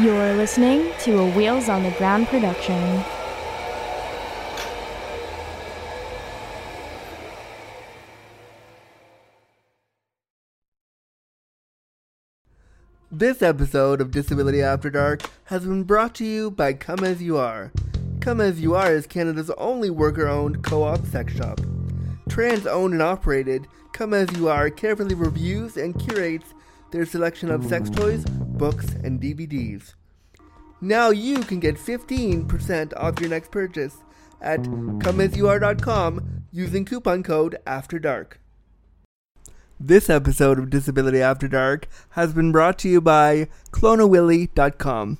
You're listening to a Wheels on the Ground production. This episode of Disability After Dark has been brought to you by Come As You Are. Come As You Are is Canada's only worker owned co op sex shop. Trans owned and operated, Come As You Are carefully reviews and curates their selection of sex toys, books, and DVDs. Now you can get 15% off your next purchase at comeasyouare.com using coupon code AFTER DARK. This episode of Disability After Dark has been brought to you by clonawilly.com.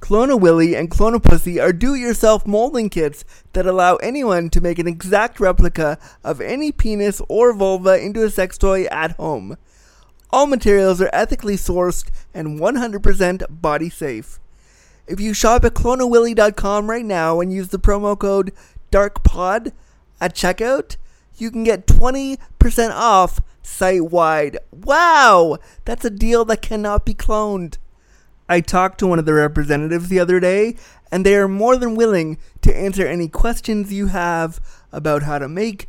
Clone a Willy and Clone a Pussy are do-it-yourself molding kits that allow anyone to make an exact replica of any penis or vulva into a sex toy at home. All materials are ethically sourced and 100% body safe. If you shop at clonawilly.com right now and use the promo code DARKPOD at checkout, you can get 20% off site wide. Wow! That's a deal that cannot be cloned. I talked to one of the representatives the other day, and they are more than willing to answer any questions you have about how to make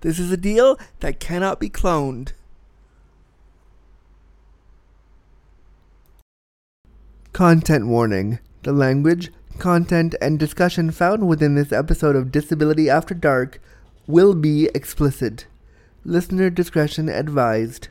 this is a deal that cannot be cloned. Content warning. The language, content, and discussion found within this episode of Disability After Dark will be explicit. Listener discretion advised.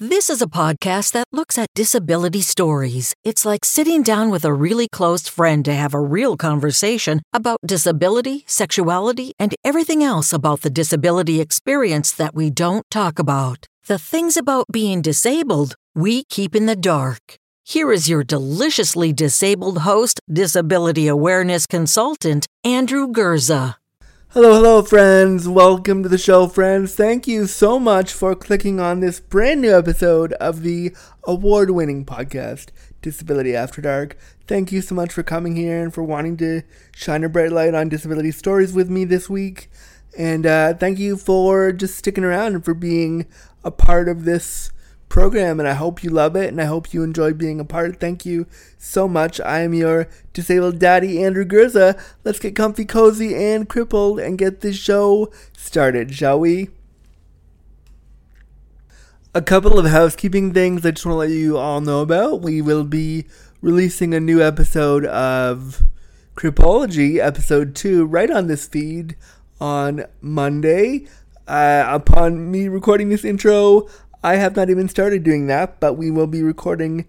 This is a podcast that looks at disability stories. It's like sitting down with a really close friend to have a real conversation about disability, sexuality, and everything else about the disability experience that we don't talk about. The things about being disabled, we keep in the dark. Here is your deliciously disabled host, disability awareness consultant, Andrew Gurza. Hello, hello, friends. Welcome to the show, friends. Thank you so much for clicking on this brand new episode of the award winning podcast, Disability After Dark. Thank you so much for coming here and for wanting to shine a bright light on disability stories with me this week. And uh, thank you for just sticking around and for being a part of this program and I hope you love it and I hope you enjoy being a part. Thank you so much. I am your disabled daddy, Andrew Gurza. Let's get comfy, cozy, and crippled and get this show started, shall we? A couple of housekeeping things I just want to let you all know about. We will be releasing a new episode of Cripology, episode 2, right on this feed on Monday. Uh, upon me recording this intro, I have not even started doing that, but we will be recording.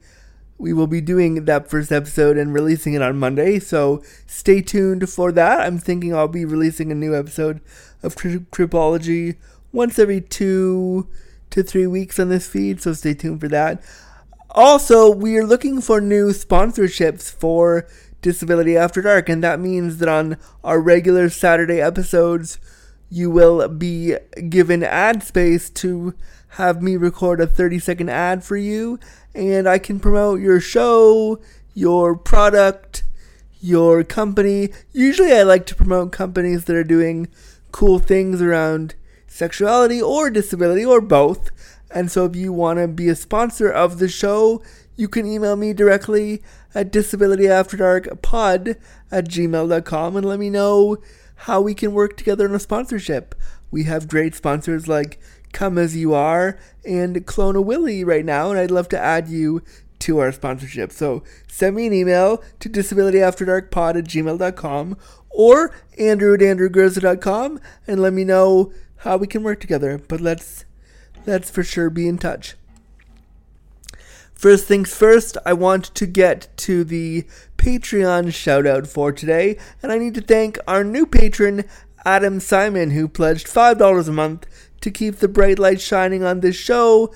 We will be doing that first episode and releasing it on Monday, so stay tuned for that. I'm thinking I'll be releasing a new episode of Cripology once every two to three weeks on this feed, so stay tuned for that. Also, we are looking for new sponsorships for Disability After Dark, and that means that on our regular Saturday episodes, you will be given ad space to have me record a 30 second ad for you, and I can promote your show, your product, your company. Usually, I like to promote companies that are doing cool things around sexuality or disability or both. And so, if you want to be a sponsor of the show, you can email me directly at disabilityafterdarkpod at gmail.com and let me know how we can work together on a sponsorship. We have great sponsors like Come As You Are and Clone a Willy right now, and I'd love to add you to our sponsorship. So send me an email to disabilityafterdarkpod at gmail.com or andrew at andrewgurza.com and let me know how we can work together. But let's let's for sure be in touch. First things first, I want to get to the Patreon shout out for today, and I need to thank our new patron, Adam Simon, who pledged $5 a month to keep the bright light shining on this show.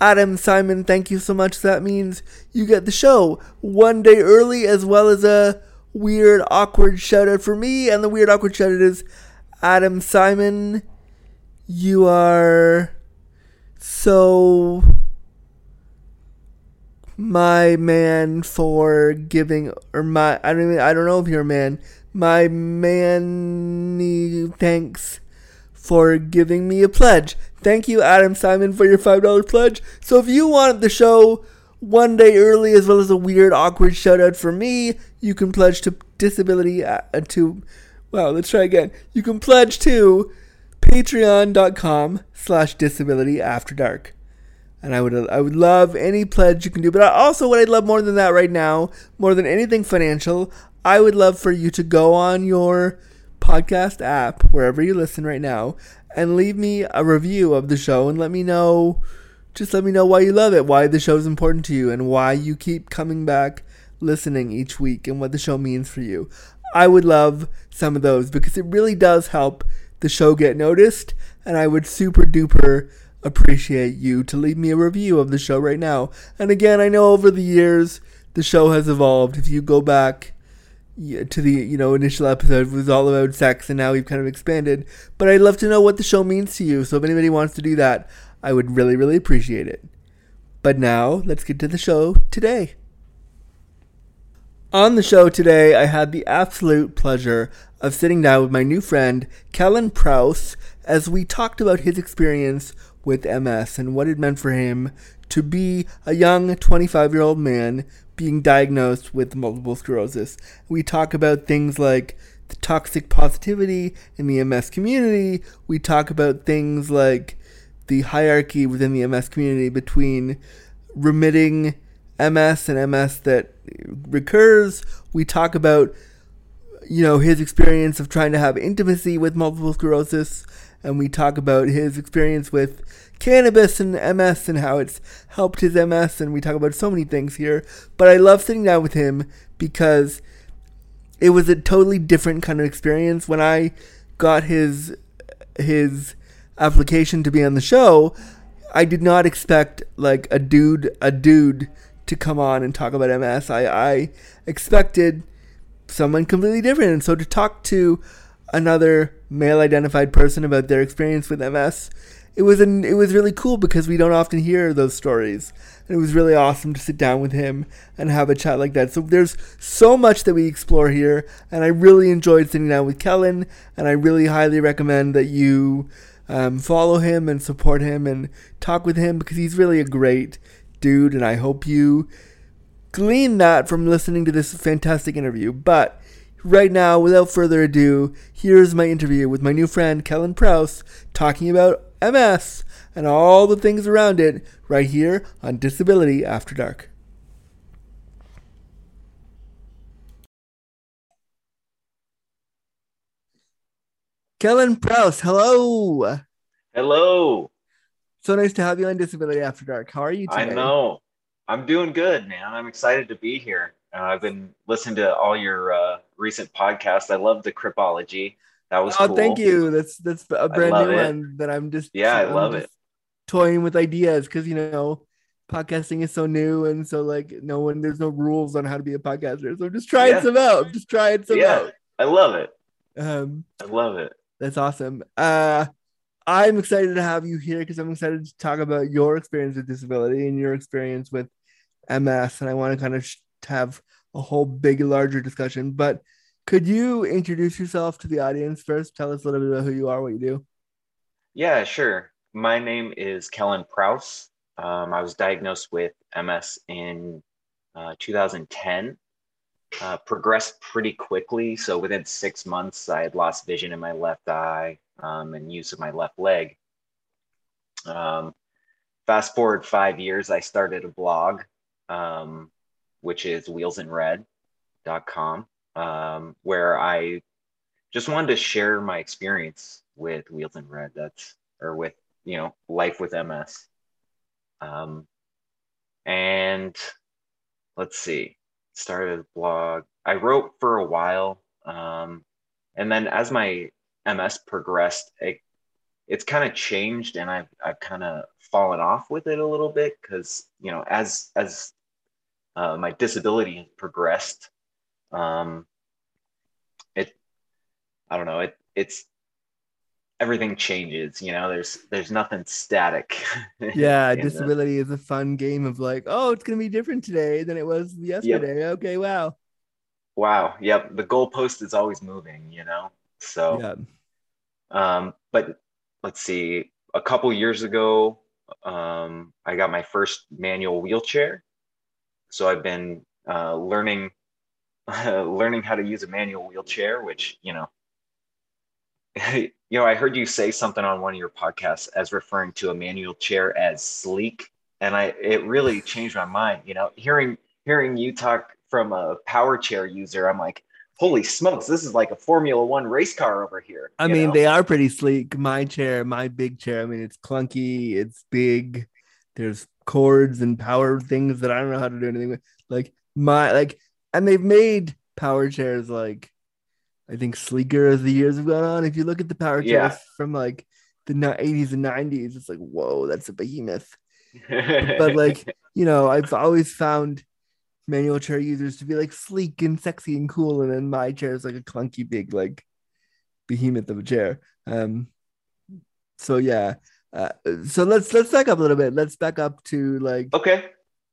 Adam Simon, thank you so much. That means you get the show one day early as well as a weird, awkward shout out for me. And the weird, awkward shout out is Adam Simon. You are so my man for giving or my I don't even, I don't know if you're a man. My man thanks for giving me a pledge. Thank you, Adam Simon, for your five dollar pledge. So if you want the show one day early as well as a weird awkward shout out for me, you can pledge to disability uh, to well, let's try again. You can pledge to patreon.com slash disability after dark and I would I would love any pledge you can do. But also, what I'd love more than that right now, more than anything financial, I would love for you to go on your podcast app wherever you listen right now and leave me a review of the show and let me know. Just let me know why you love it, why the show is important to you, and why you keep coming back listening each week and what the show means for you. I would love some of those because it really does help the show get noticed, and I would super duper appreciate you to leave me a review of the show right now. And again, I know over the years the show has evolved. If you go back to the you know initial episode, was all about sex, and now we've kind of expanded. But I'd love to know what the show means to you. So if anybody wants to do that, I would really really appreciate it. But now let's get to the show today. On the show today, I had the absolute pleasure of sitting down with my new friend, Kellen Prouse, as we talked about his experience with MS and what it meant for him to be a young 25 year old man being diagnosed with multiple sclerosis. We talk about things like the toxic positivity in the MS community. We talk about things like the hierarchy within the MS community between remitting MS and MS that recurs. We talk about you know his experience of trying to have intimacy with multiple sclerosis and we talk about his experience with cannabis and MS and how it's helped his MS, and we talk about so many things here. But I love sitting down with him because it was a totally different kind of experience when I got his his application to be on the show. I did not expect like a dude a dude to come on and talk about MS. I, I expected someone completely different, and so to talk to another male identified person about their experience with MS. It was an, it was really cool because we don't often hear those stories. And it was really awesome to sit down with him and have a chat like that. So there's so much that we explore here and I really enjoyed sitting down with Kellen and I really highly recommend that you um, follow him and support him and talk with him because he's really a great dude and I hope you glean that from listening to this fantastic interview. But right now, without further ado, here's my interview with my new friend Kellen Prouse talking about MS and all the things around it right here on Disability After Dark. Kellen Prouse, hello. Hello. So nice to have you on Disability After Dark. How are you today? I know. I'm doing good, man. I'm excited to be here. Uh, I've been listening to all your uh, recent podcasts. I love the Cripology. That was oh, cool. thank you. That's that's a brand new it. one that I'm just yeah, I love it. Toying with ideas because you know podcasting is so new and so like no one there's no rules on how to be a podcaster. So I'm just trying yeah. some out. I'm just trying some yeah, out. I love it. Um, I love it. That's awesome. Uh, I'm excited to have you here because I'm excited to talk about your experience with disability and your experience with MS, and I want to kind of sh- have a whole big, larger discussion. But could you introduce yourself to the audience first? Tell us a little bit about who you are, what you do. Yeah, sure. My name is Kellen Prouse. Um, I was diagnosed with MS in uh, 2010. Uh, progressed pretty quickly. So within six months, I had lost vision in my left eye um, and use of my left leg. Um, fast forward five years, I started a blog, um, which is wheelsinred.com um, where I just wanted to share my experience with Wheels in Red. That's or with you know life with MS. Um, and let's see, started a blog. I wrote for a while, um, and then as my MS progressed, it it's kind of changed and I've, I've kind of fallen off with it a little bit because, you know, as, as uh, my disability has progressed, um, it, I don't know, it, it's, everything changes, you know, there's, there's nothing static. Yeah, disability the, is a fun game of like, oh, it's going to be different today than it was yesterday. Yep. Okay. Wow. Wow. Yep. The goalpost is always moving, you know? So, yeah. um, but let's see, a couple years ago, um, I got my first manual wheelchair. So I've been uh, learning learning how to use a manual wheelchair, which you know, you know, I heard you say something on one of your podcasts as referring to a manual chair as sleek, and I it really changed my mind. You know, hearing hearing you talk from a power chair user, I'm like, holy smokes, this is like a Formula One race car over here. I mean, know? they are pretty sleek. My chair, my big chair, I mean, it's clunky, it's big. There's cords and power things that I don't know how to do anything with. Like my like, and they've made power chairs like I think sleeker as the years have gone on. If you look at the power chairs from like the 80s and 90s, it's like, whoa, that's a behemoth. but like, you know, I've always found manual chair users to be like sleek and sexy and cool, and then my chair is like a clunky, big, like behemoth of a chair. Um, so yeah. Uh, so let's let's back up a little bit. Let's back up to like okay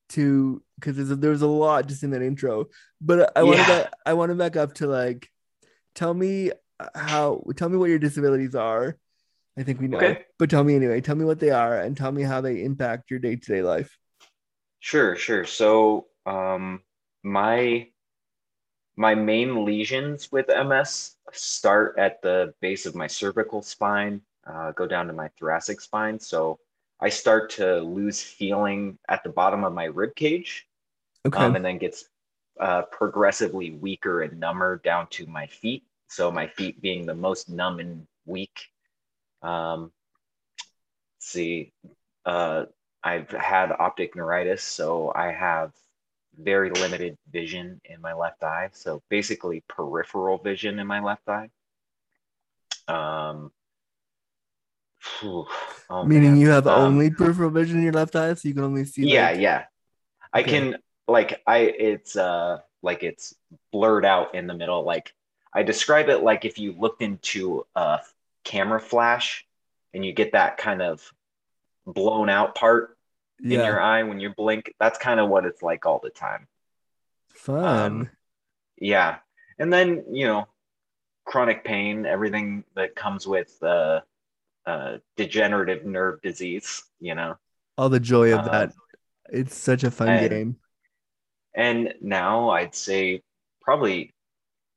to because there's a, there's a lot just in that intro. But I want to I want to back up to like tell me how tell me what your disabilities are. I think we know, okay. but tell me anyway. Tell me what they are and tell me how they impact your day to day life. Sure, sure. So um, my my main lesions with MS start at the base of my cervical spine, uh, go down to my thoracic spine. So I start to lose feeling at the bottom of my rib cage, okay. um, and then gets uh, progressively weaker and number down to my feet. So my feet being the most numb and weak. Um, see, uh, I've had optic neuritis, so I have very limited vision in my left eye. So basically peripheral vision in my left eye. Um, oh Meaning man. you have um, only peripheral vision in your left eye, so you can only see. Yeah, like... yeah. I okay. can like I it's uh like it's blurred out in the middle. Like I describe it like if you looked into a camera flash and you get that kind of blown out part yeah. in your eye when you blink. That's kind of what it's like all the time. Fun. Um, yeah. And then, you know, chronic pain, everything that comes with uh, uh, degenerative nerve disease, you know. All the joy of uh, that. It's such a fun and, game. And now I'd say probably,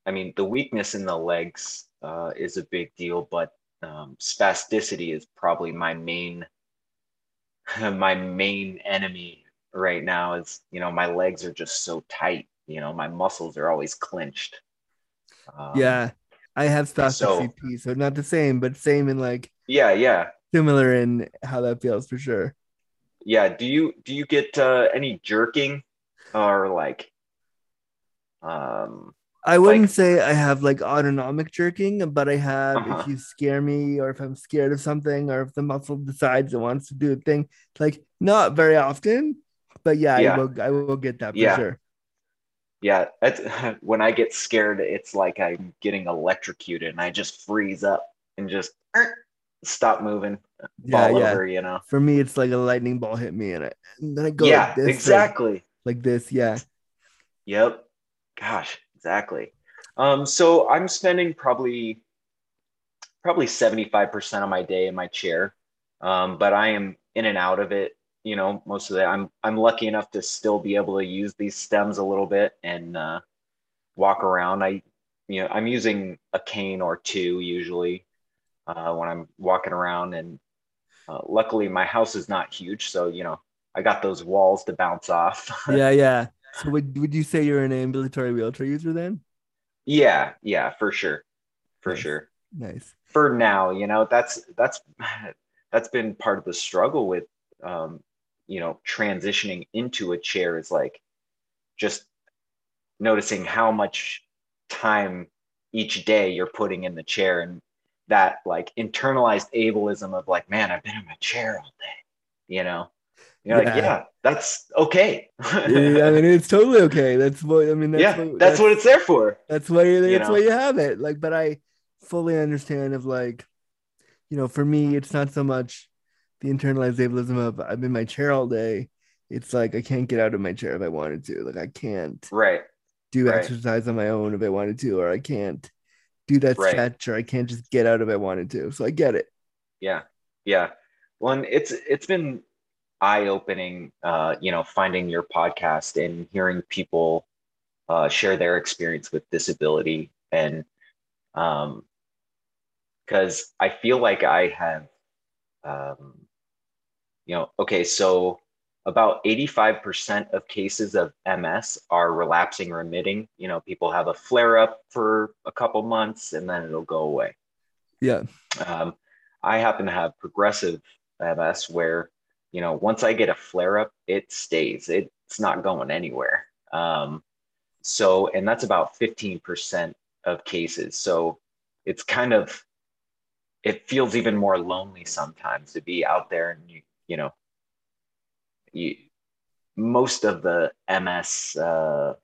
I mean, the weakness in the legs uh, is a big deal, but um, spasticity is probably my main my main enemy right now is you know my legs are just so tight you know my muscles are always clenched um, yeah i have spastic so, so not the same but same in like yeah yeah similar in how that feels for sure yeah do you do you get uh, any jerking or like um I wouldn't like, say I have like autonomic jerking, but I have uh-huh. if you scare me or if I'm scared of something or if the muscle decides it wants to do a thing, like not very often, but yeah, yeah. I will I will get that for yeah. sure. Yeah, that's when I get scared, it's like I'm getting electrocuted and I just freeze up and just stop moving, yeah, yeah. Over, you know. For me, it's like a lightning ball hit me and, I, and then I go yeah, like exactly like, like this, yeah. Yep. Gosh, Exactly. Um, so I'm spending probably probably 75% of my day in my chair. Um, but I am in and out of it, you know, most of the I'm I'm lucky enough to still be able to use these stems a little bit and uh, walk around. I you know, I'm using a cane or two usually uh, when I'm walking around and uh, luckily my house is not huge, so you know, I got those walls to bounce off. yeah, yeah. So would would you say you're an ambulatory wheelchair user then? Yeah, yeah, for sure, for nice. sure. Nice. For now, you know, that's that's that's been part of the struggle with, um, you know, transitioning into a chair is like just noticing how much time each day you're putting in the chair and that like internalized ableism of like, man, I've been in my chair all day, you know? You're Yeah. like, yeah, that's okay. Yeah, I mean, it's totally okay. That's what I mean. That's yeah, what, that's, what it's there for. That's why you, You that's know? why you have it. Like, but I fully understand of like, you know, for me, it's not so much the internalized ableism of I'm in my chair all day. It's like I can't get out of my chair if I wanted to. Like I can't Right. do Right. exercise on my own if I wanted to, or I can't do that Right. stretch, or I can't just get out if I wanted to. So I get it. Yeah. Yeah. Well, it's it's been eye-opening uh, you know, finding your podcast and hearing people uh share their experience with disability and um because I feel like I have um you know, okay, so about 85% of cases of MS are relapsing remitting. You know, people have a flare up for a couple months and then it'll go away. Yeah. Um, I happen to have progressive MS where, you know, once I get a flare up, it stays. It's not going anywhere. Um, so, and that's about 15% of cases. So it's kind of, it feels even more lonely sometimes to be out there and you, you know, you, most of the MS, uh,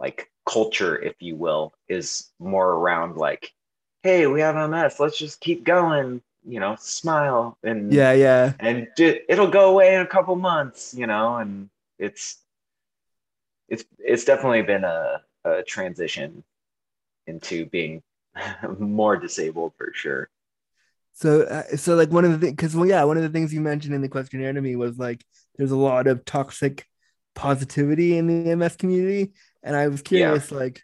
like culture, if you will, is more around like, hey, we have MS, let's just keep going, you know, smile and Yeah, yeah. and ju- it'll go away in a couple months, you know, and it's it's it's definitely been a, a transition into being more disabled for sure. So, uh, so like one of the things, because well, yeah, one of the things you mentioned in the questionnaire to me was like there's a lot of toxic positivity in the MS community, and I was curious, like,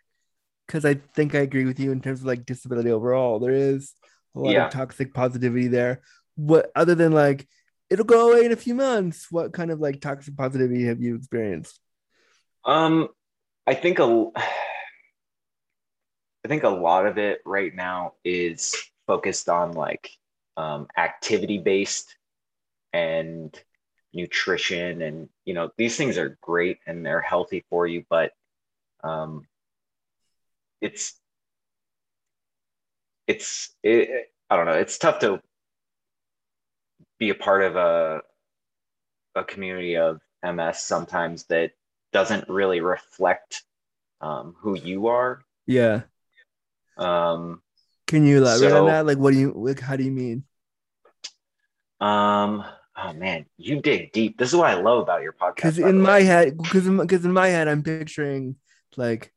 because I think I agree with you in terms of like disability overall. There is a lot Yeah. of toxic positivity there. What other than like it'll go away in a few months? What kind of like toxic positivity have you experienced? Um, I think a, I think a lot of it right now is focused on like um, activity based and nutrition, and you know these things are great and they're healthy for you, but um, it's it's it, I don't know. It's tough to be a part of a a community of MS sometimes that doesn't really reflect um, who you are. Yeah, Um, can you elaborate on that? Like, what do you like? How do you mean? um, oh man, you dig deep. This is what I love about your podcast. Because in my head, because because in my head, I'm picturing like,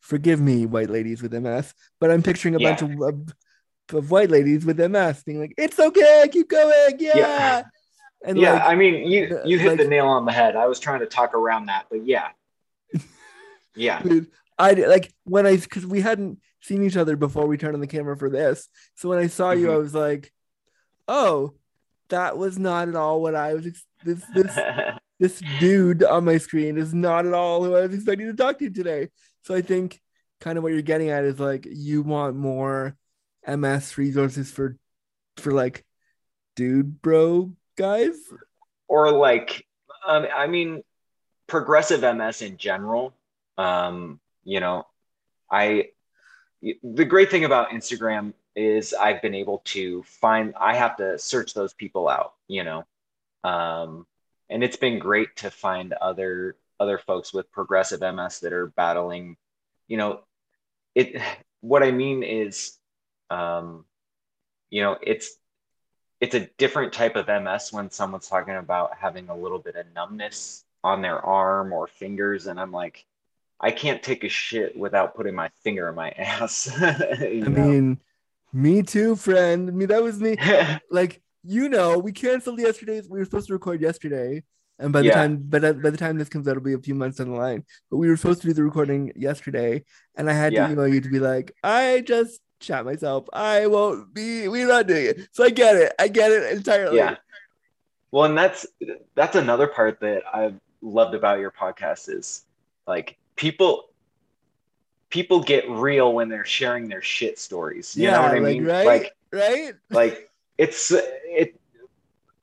forgive me, white ladies with MS, but I'm picturing a Yeah. bunch of, of of white ladies with MS being like, "It's okay, keep going, yeah." Yeah. And yeah, like, I mean, you you hit the nail on the head. I was trying to talk around that, but yeah, yeah, I like when I because we hadn't seen each other before we turned on the camera for this. So when I saw you, Mhm. I was like, "Oh, that was not at all what I was. Ex- this this this dude on my screen is not at all who I was expecting to talk to today. So I think kind of what you're getting at is like you want more MS resources for for like dude bro guys. or like um, i mean progressive ms in general um, you know i the great thing about instagram is i've been able to find i have to search those people out you know? Um, and it's been great to find other other folks with progressive ms that are battling you know? It what i mean is um, you know it's it's a different type of MS when someone's talking about having a little bit of numbness on their arm or fingers, and I'm like, I can't take a shit without putting my finger in my ass. I mean, me too, friend. I mean, that was me. Like, you know, we canceled yesterday's. We were supposed to record yesterday. And by the Yeah. time, but by the time this comes out, it'll be a few months down the line. But we were supposed to do the recording yesterday, and I had Yeah. to email you to be like, I just shot myself. I won't be. We're not doing it. So I get it. I get it entirely. yeah. Well, and that's that's another part that I've loved about your podcast is like people people get real when they're sharing their shit stories. You yeah. know what I like, mean? right. Like right. like it's it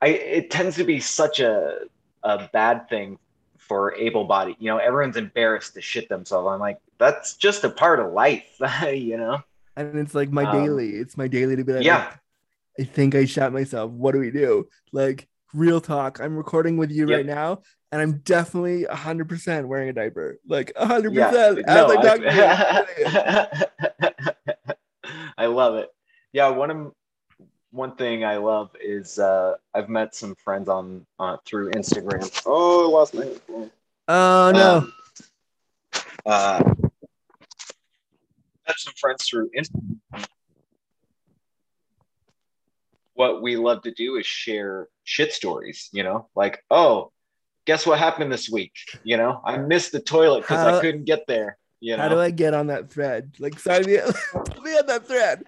i it tends to be such a a bad thing for able bodied you know everyone's embarrassed to shit themselves i'm like that's just a part of life you know and it's like my Um, daily. It's my daily to be like, yeah. I think I shot myself. What do we do? Like real talk. I'm recording with you Yep. right now, and I'm definitely hundred percent wearing a diaper. Like hundred Yeah, percent. no, I talk to you. I, I love it. Yeah, one of one thing I love is uh, I've met some friends on uh, through Instagram. Oh, I lost my. phone. Oh no. Um, uh, met some friends through Instagram. What we love to do is share shit stories. You know, like oh, guess what happened this week? You know, I missed the toilet because I couldn't get there. You know, How do I get on that thread? Like sign me up. Me on that thread.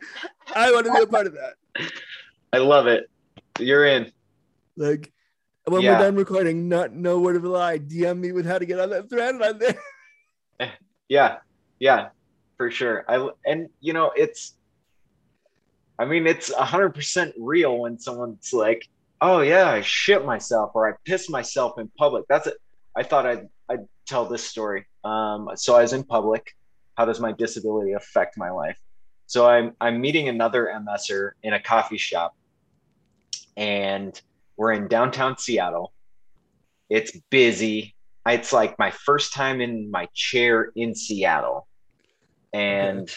I want to be a part of that. I love it. You're in. Like when Yeah. we're done recording, not no word of a lie. DM me with how to get on that thread, and I'm there. Eh, yeah, yeah, for sure. I and you know it's. I mean, it's hundred percent real when someone's like, "Oh yeah, I shit myself," or "I pissed myself in public." That's it. I thought I'd I'd tell this story. Um, so I was in public. How does my disability affect my life? So I'm I'm meeting another MSer in a coffee shop, and we're in downtown Seattle. It's busy. It's like my first time in my chair in Seattle. And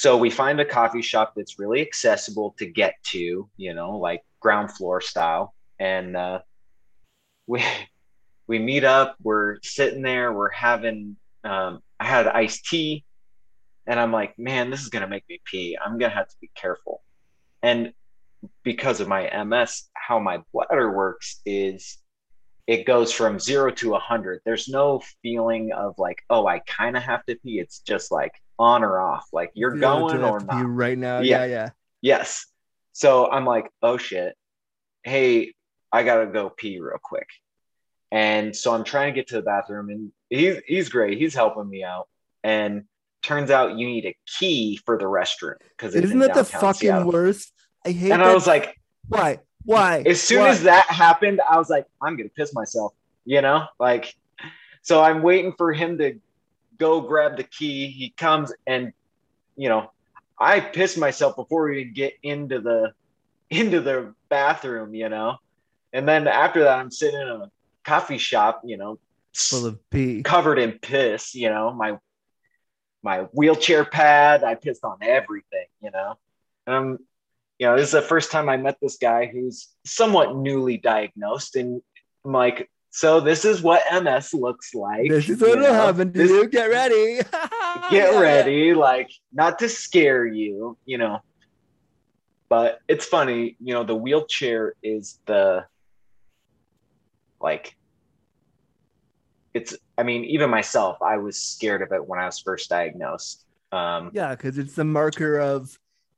so we find a coffee shop that's really accessible to get to, you know, like ground floor style. And uh, we we meet up, we're sitting there, we're having um, I had iced tea, and I'm like, man, this is gonna make me pee. I'm gonna have to be careful. And because of my MS, how my bladder works is it goes from zero to a hundred. There's no feeling of like, oh, I kind of have to pee. It's just like on or off. Like you're to going or to not. right now. Yeah. Yeah, yeah. Yes. So I'm like, oh shit. Hey, I gotta go pee real quick. And so I'm trying to get to the bathroom and he's he's great. He's helping me out. And turns out you need a key for the restroom because Isn't that the fucking Seattle. worst? I hate And that. I was like, why? Why? as soon Why? as that happened, I was like, I'm gonna piss myself, you know? Like, so I'm waiting for him to go grab the key. He comes and you know, I piss myself before we even get into the into the bathroom, you know. And then after that, I'm sitting in a coffee shop, you know, full of pee. covered in piss, you know, my my wheelchair pad, I pissed on everything, you know. And I'm, you know, this is the first time I met this guy who's somewhat newly diagnosed, and I'm like, so this is what MS looks like. This is what will happen to This- you. Get ready. Get ready, like not to scare you, you know. But it's funny, you know, the wheelchair is the like it's i mean even myself i was scared of it when i was first diagnosed um Yeah, because it's the marker of,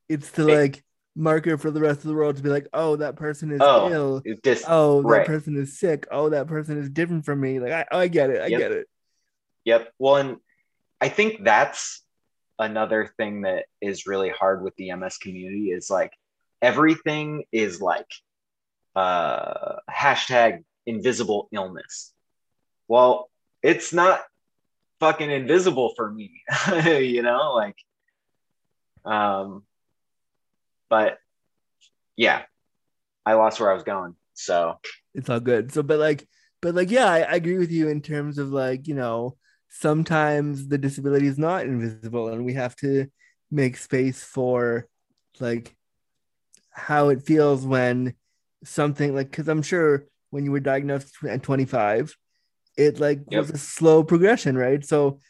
it's the It- like marker for the rest of the world to be like, oh, that person is Oh, ill. just Oh, that right. person is sick. Oh, that person is different from me. Like, I, I get it. I Yep. get it. yep well and i think that's another thing that is really hard with the ms community is like everything is like uh hashtag invisible illness well it's not fucking invisible for me you know like um but yeah i lost where i was going so It's all good. So, but like, but like, yeah, I, I agree with you in terms of like, you know, sometimes the disability is not invisible and we have to make space for like how it feels when something like, because I'm sure when you were diagnosed at 25, it like Yep. was a slow progression, right? So,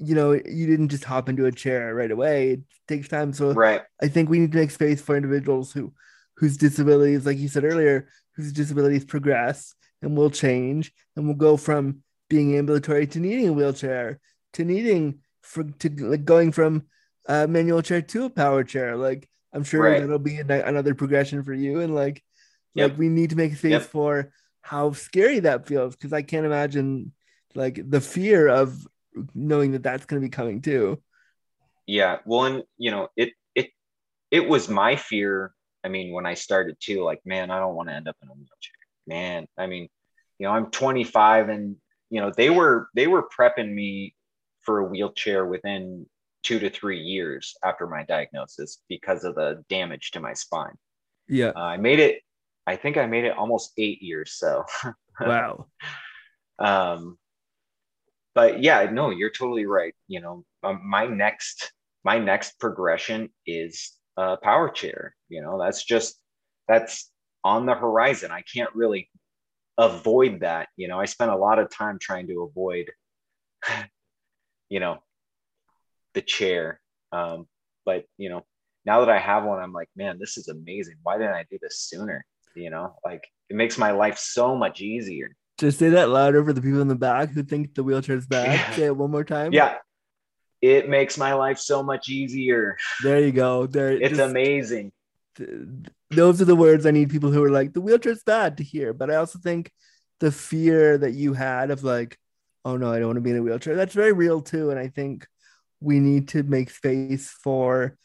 you know, you didn't just hop into a chair right away. It takes time. So, right I think we need to make space for individuals who whose disabilities, like you said earlier, whose disabilities progress and will change and will go from being ambulatory to needing a wheelchair to needing for to like going from a manual chair to a power chair. Like I'm sure Right. that'll be an- another progression for you. And like Yep. like we need to make space Yep. for how scary that feels because I can't imagine like the fear of knowing that that's going to be coming too. Yeah, well, and you know, it it it was my fear. I mean, when I started too, like, man, I don't want to end up in a wheelchair. Man, I mean, you know, I'm 25, and you know, they were they were prepping me for a wheelchair within two to three years after my diagnosis because of the damage to my spine. Yeah. Uh, I made it. I think I made it almost eight years. So. wow. um, but yeah, no, you're totally right. You know, um, my next my next progression is a power chair. You know, that's just that's on the horizon. I can't really avoid that. You know, I spent a lot of time trying to avoid, you know, the chair. Um, but you know, now that I have one, I'm like, man, this is amazing. Why didn't I do this sooner? You know, like it makes my life so much easier. Just say that louder for the people in the back who think the wheelchair is bad. Yeah. Say it one more time. Yeah. It makes my life so much easier. There you go. There it's just, amazing. Those are the words I need people who are like, the wheelchair's bad to hear. But I also think the fear that you had of like, oh no, I don't want to be in a wheelchair, that's very real too. And I think we need to make space for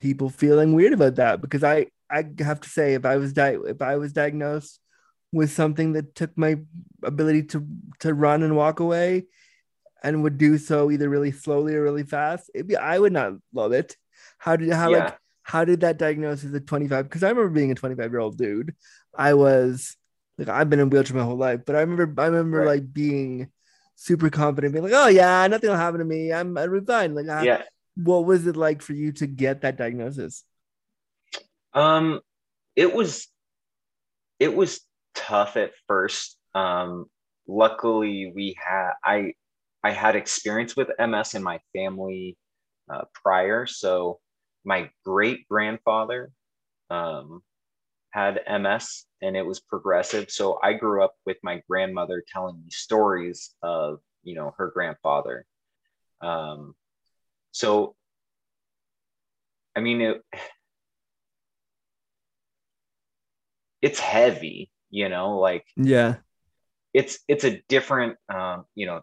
people feeling weird about that because I I have to say if I was di- if I was diagnosed with something that took my ability to to run and walk away and would do so either really slowly or really fast, be, I would not love it. How did how yeah. like how did that diagnosis at 25? Because I remember being a 25 year old dude. I was like I've been in wheelchair my whole life, but I remember I remember right. like being super confident, being like, oh yeah, nothing will happen to me. I'm I'm fine. Like I, yeah. What was it like for you to get that diagnosis? Um, it was it was tough at first. Um, luckily, we had I I had experience with MS in my family uh, prior. So my great grandfather um, had MS and it was progressive. So I grew up with my grandmother telling me stories of you know her grandfather. Um, so I mean it it's heavy you know like yeah it's it's a different um you know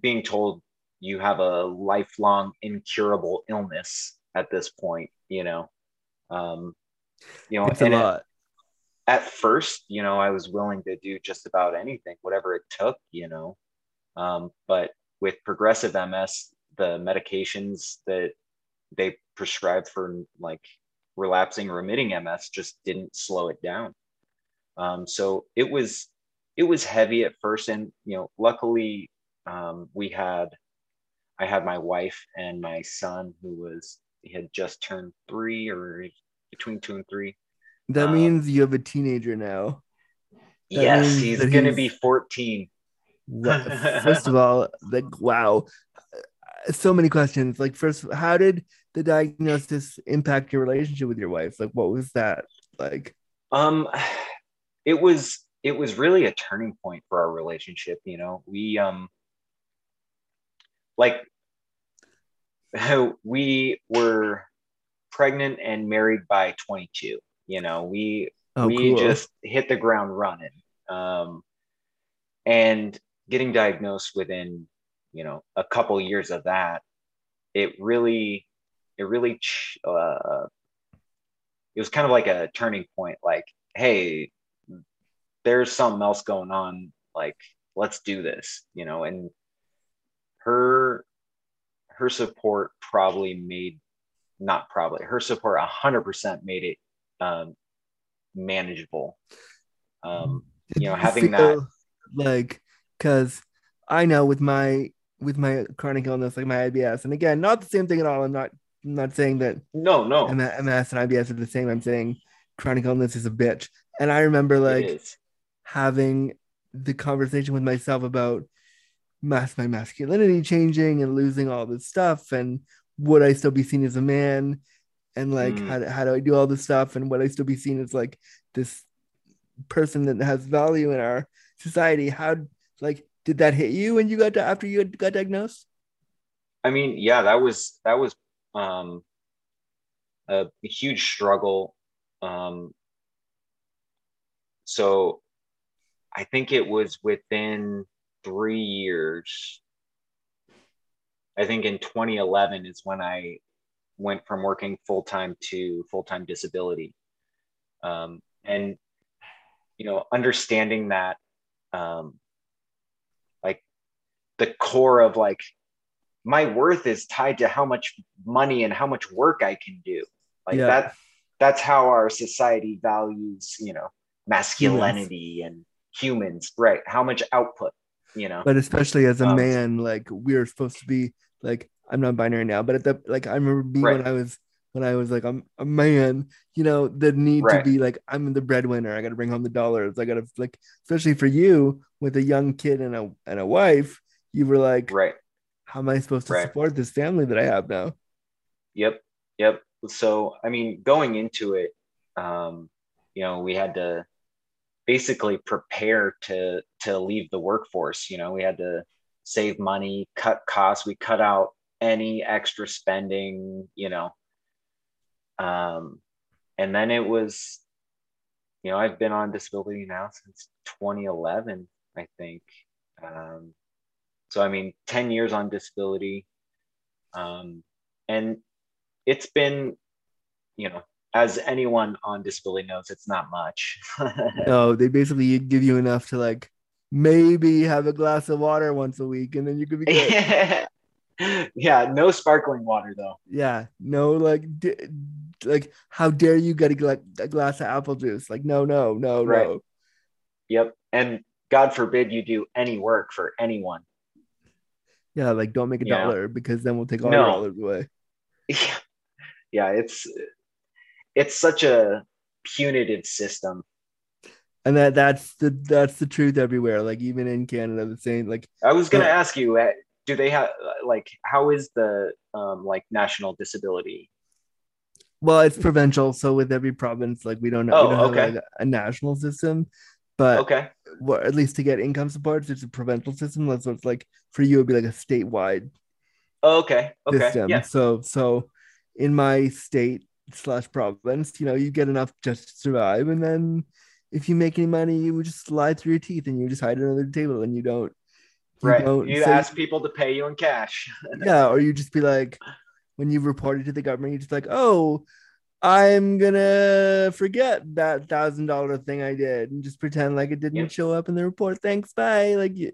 being told you have a lifelong incurable illness at this point you know um you know it's a lot. It, at first you know i was willing to do just about anything whatever it took you know um but with progressive ms the medications that they prescribed for like relapsing remitting ms just didn't slow it down um, so it was it was heavy at first, and you know, luckily um, we had I had my wife and my son who was he had just turned three or between two and three. That um, means you have a teenager now. That yes, he's going to be 14. first of all, like, wow. So many questions. Like, first, how did the diagnosis impact your relationship with your wife? Like, what was that like? Um, it was it was really a turning point for our relationship you know we um like we were pregnant and married by 22 you know we oh, we cool. just hit the ground running um and getting diagnosed within you know a couple years of that it really it really uh it was kind of like a turning point like hey there's something else going on like let's do this you know and her her support probably made not probably her support 100% made it um, manageable. Um, you know having that like because i know with my with my chronic illness like my ibs and again not the same thing at all. I'm not I'm not saying that no no. Ms and ibs are the same. I'm saying chronic illness is a bitch. And i remember like having the conversation with myself about mass my masculinity changing and losing all this stuff and would I still be seen as a man? And like mm. how, how do I do all this stuff? And would I still be seen as like this person that has value in our society? How like did that hit you when you got to after you got diagnosed? I mean yeah that was that was um a huge struggle. Um so I think it was within three years. I think in 2011 is when I went from working full time to full time disability. Um, and, you know, understanding that, um, like, the core of like my worth is tied to how much money and how much work I can do. Like Yeah. that that's how our society values, you know, masculinity and humans, right? How much output, you know. but especially as a Um, man, like we're supposed to be like I'm not binary now, but at the like I remember me when I was when I was like I'm a man, you know, the need Right. to be like I'm the breadwinner. I got to bring home the dollars. I got to like, especially for you with a young kid and a and a wife, you were like, right. how am I supposed to Right. support this family that I have now? Yep. Yep. So, I mean, going into it, um, you know, we had to basically prepare to to leave the workforce. You know, we had to save money, cut costs. We cut out any extra spending. You know, um, and then it was, you know, I've been on disability now since 2011, I think. Um, so, I mean, 10 years on disability. Um, and it's been, you know, as anyone on disability knows, it's not much. No, they basically give you enough to like maybe have a glass of water once a week, and then you could be good. yeah, no sparkling water though. Yeah, no, like, d- like, how dare you get a, gla- a glass of apple juice? Like, no, no, no, Right. no. Yep. And God forbid you do any work for anyone. Yeah, like, don't make a Yeah. dollar because then we'll take all No. your dollars away. Yeah. Yeah, it's it's such a punitive system. And that that's the that's the truth everywhere. Like, even in Canada, the same. Like, I was gonna ask you, uh, do they have like how is the um like national disability? well, it's provincial, so with every province, like, we don't know, we Oh, have okay. like, a national system, but Okay. well, at least to get income supports, it's a provincial system. So it's like for you, it'd be like a statewide Oh, okay. Okay. system. Yeah. So so in my state slash province, you know, you get enough just to survive, and then if you make any money, you would just slide through your teeth and you just hide it under the table and you don't. You Right. don't You say- ask people to pay you in cash. yeah, or you just be like, when you report it to the government, you're just like, oh, I'm gonna forget that thousand dollar thing I did and just pretend like it didn't Yep. show up in the report. Thanks, bye. Like, you,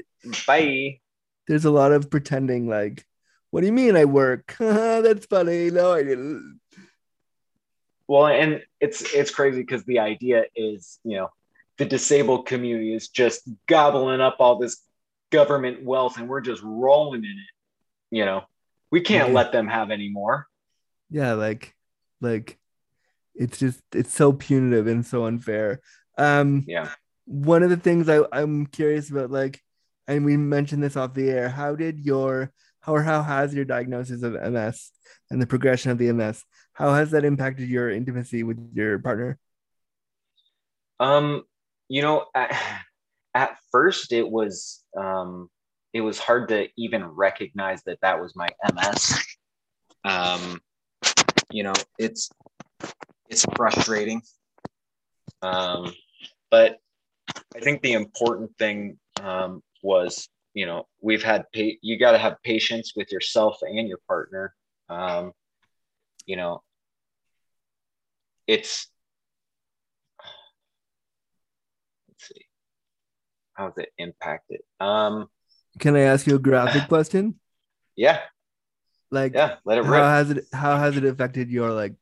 Bye. there's a lot of pretending. Like, what do you mean I work? That's funny. No, I didn't. Well, and it's it's crazy because the idea is, you know, the disabled community is just gobbling up all this government wealth and we're just rolling in it. You know, we can't Yeah. let them have any more. Yeah, like, like, it's just it's so punitive and so unfair. Um, Yeah. one of the things I, I'm curious about, like, and we mentioned this off the air, how did your how or how has your diagnosis of MS and the progression of the MS, how has that impacted your intimacy with your partner? Um, you know, at, at first it was um, it was hard to even recognize that that was my MS. Um, you know, it's it's frustrating. Um, but I think the important thing um, was, you know, we've had pa- you got to have patience with yourself and your partner. Um, you know, it's let's see how's it impacted um Can I ask you a graphic question? yeah Like, yeah let it how has it how has it affected your like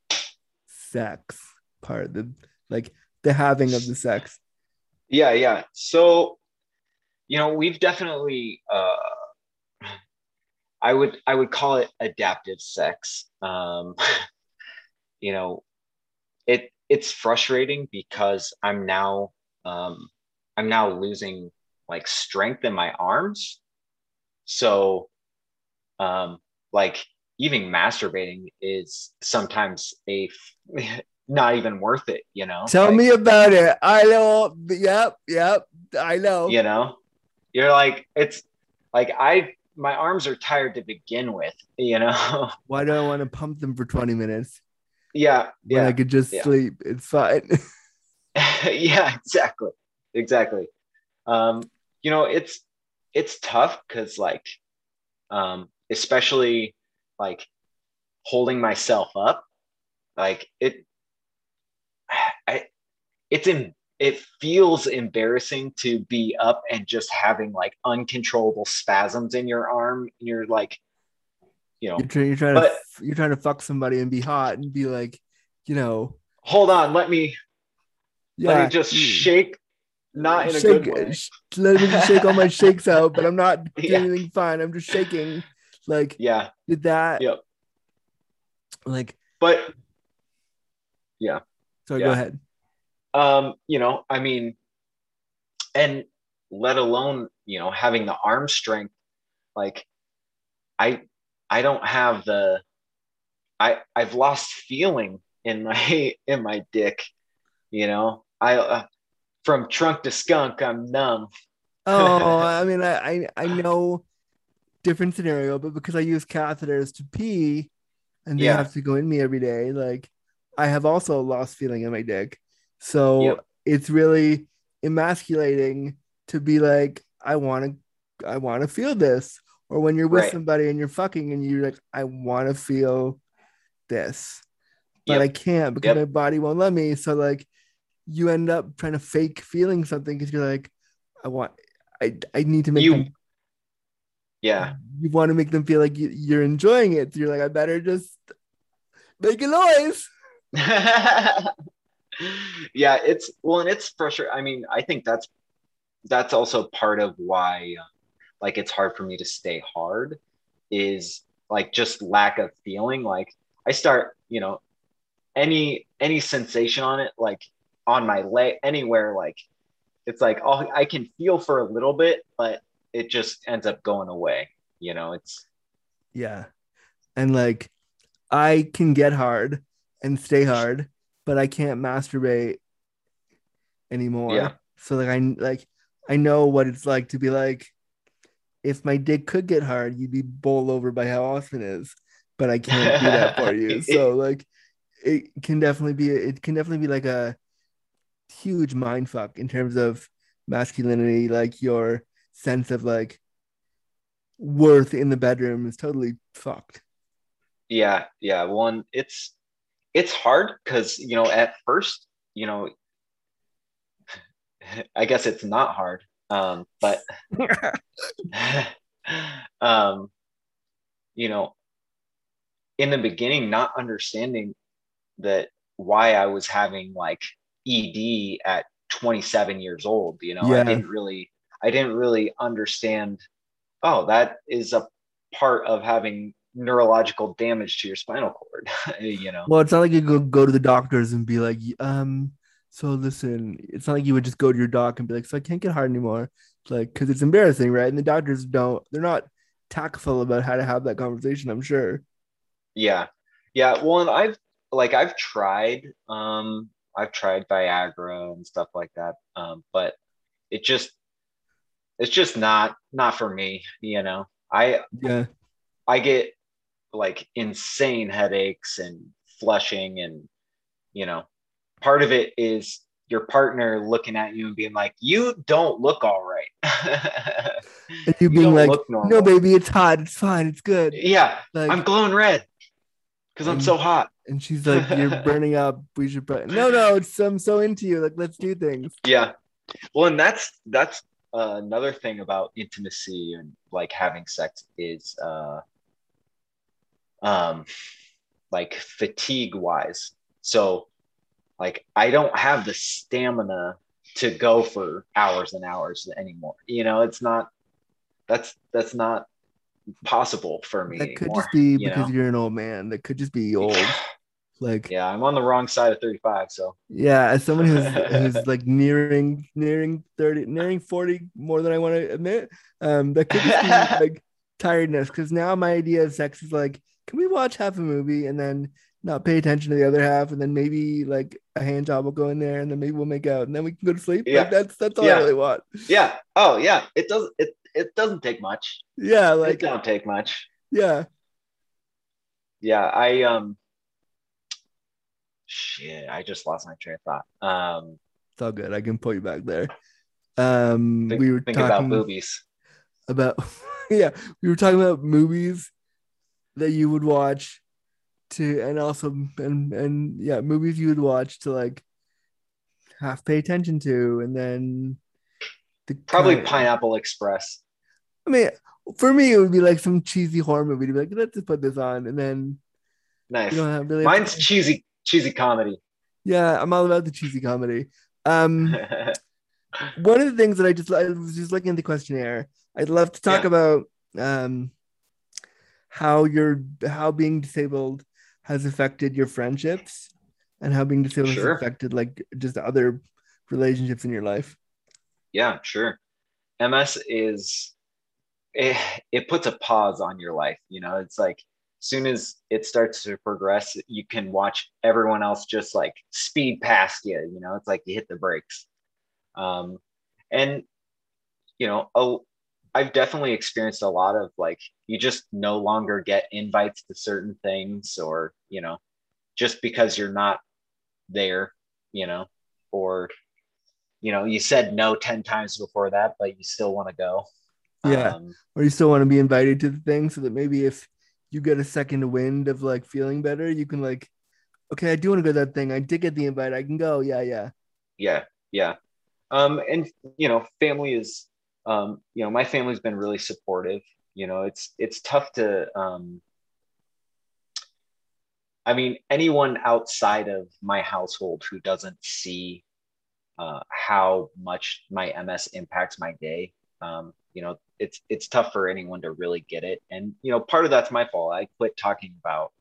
sex part, the like the having of the sex? yeah yeah so you know we've definitely uh i would i would call it adaptive sex um you know it it's frustrating because i'm now um i'm now losing like strength in my arms so um like even masturbating is sometimes a f- not even worth it you know Tell Like, me about it. I know. Yep, yep. I know. you know you're like it's like i my arms are tired to begin with you know Why do I want to pump them for 20 minutes yeah when I could just yeah. sleep? It's fine. yeah exactly exactly um you know it's it's tough because like um especially like holding myself up like it i it's in it feels embarrassing to be up and just having like uncontrollable spasms in your arm and you're like you know, You're, trying. you're trying But- to you're trying to fuck somebody and be hot and be like, you know, hold on, let me yeah, let me just shake, not in a shake, good way. sh- Let me just shake all my shakes out, but I'm not doing Yeah. anything fine. I'm just shaking. Like Yeah, did that. Yep. Like but yeah so. Yeah. Go ahead. Um, you know, I mean, and let alone, you know, having the arm strength, like I I don't have the I I've lost feeling in my in my dick, you know. I uh, from trunk to skunk, I'm numb. Oh, I mean, I, I I know different scenario, but because I use catheters to pee, and they Yeah. have to go in me every day, like I have also lost feeling in my dick. So Yep. it's really emasculating to be like, I want to, I want to feel this. Or when you're with Right. somebody and you're fucking and you're like, I want to feel this, but Yep. I can't because Yep. my body won't let me. So like, you end up trying to fake feeling something because you're like, I want, I, I need to make You- them Yeah. you want to make them feel like you, you're enjoying it. So you're like, I better just make a noise. yeah, it's well, and it's frustrating. I mean, I think that's that's also part of why, uh, like, it's hard for me to stay hard. Is like just lack of feeling. Like, I start, you know, any any sensation on it, like on my leg, anywhere, like it's like oh, I can feel for a little bit, but it just ends up going away. You know, it's Yeah. And like, I can get hard and stay hard, but I can't masturbate anymore. Yeah. So like, I like, I know what it's like to be like, if my dick could get hard, you'd be bowled over by how Austin it is, but I can't do that for you. So like, it can definitely be, it can definitely be like a huge mind fuck in terms of masculinity, like your sense of like worth in the bedroom is totally fucked. Yeah, yeah. One, it's it's hard because you know at first, you know, I guess it's not hard, um, but um, you know, in the beginning, not understanding that why I was having like ED at 27 years old, you know, Yeah. I didn't really, I didn't really understand. Oh, that is a part of having neurological damage to your spinal cord, you know. Well, it's not like you go go to the doctors and be like, um, so listen, it's not like you would just go to your doc and be like, so I can't get hard anymore. It's like, because it's embarrassing, right? And the doctors don't, they're not tactful about how to have that conversation, I'm sure. Yeah. Yeah. Well, and I've like I've tried um I've tried Viagra and stuff like that. Um, but it just it's just not not for me, you know. I Yeah. I get like insane headaches and flushing and you know, part of it is your partner looking at you and being like, "You don't look all right." And you You being like, no, baby, it's hot. It's fine. It's good. yeah, Like, I'm glowing red because I'm so hot. and she's like, you're burning up. We should, put... no, no, it's, I'm so into you. Like, let's do things. yeah well and that's that's uh, another thing about intimacy and like having sex is uh um like fatigue wise so like i don't have the stamina to go for hours and hours anymore you know it's not that's that's not possible for me That could anymore, just be you because know? you're an old man. That could just be old. Like, yeah i'm on the wrong side of 35 so Yeah, as someone who's who's like nearing nearing 30 nearing 40 more than I want to admit, um that could just be like tiredness because now my idea of sex is like, can we watch half a movie and then not pay attention to the other half and then maybe like a hand job will go in there and then maybe we'll make out and then we can go to sleep. Yeah. Like that's that's all Yeah. I really want. yeah oh yeah it does it it doesn't take much Yeah, Like it don't take much yeah. yeah i um shit i just lost my train of thought um It's all good. I can pull you back there. Um think, we were talking about movies. about yeah we were talking about movies that you would watch to and also and and yeah movies you would watch to like half pay attention to and then the probably kind- pineapple express i mean for me, it would be like some cheesy horror movie to be like, let's just put this on, and then Nice. really. Mine's cheesy, cheesy comedy. yeah, I'm all about the cheesy comedy. Um, one of the things that I just I was just looking at the questionnaire. I'd love to talk Yeah. about um how your how being disabled has affected your friendships and how being disabled Sure. has affected like just other relationships in your life. yeah, sure. MS is it, it puts a pause on your life. You know, it's like as soon as it starts to progress, you can watch everyone else just like speed past you. You know, it's like you hit the brakes. Um, and you know, a, I've definitely experienced a lot of like you just no longer get invites to certain things, or you know, just because you're not there, you know, or you know, you said no 10 times before that, but you still want to go. Yeah. Um, Or you still want to be invited to the thing so that maybe if you get a second wind of like feeling better, you can like, okay, I do want to go to that thing. I did get the invite. I can go. Yeah, yeah. yeah. Yeah. Um, and, you know, family is, um, you know, my family's been really supportive. You know, it's, it's tough to, um, I mean, anyone outside of my household who doesn't see uh, how much my MS impacts my day, um, you know, it's it's tough for anyone to really get it. And you know, part of that's my fault. I quit talking about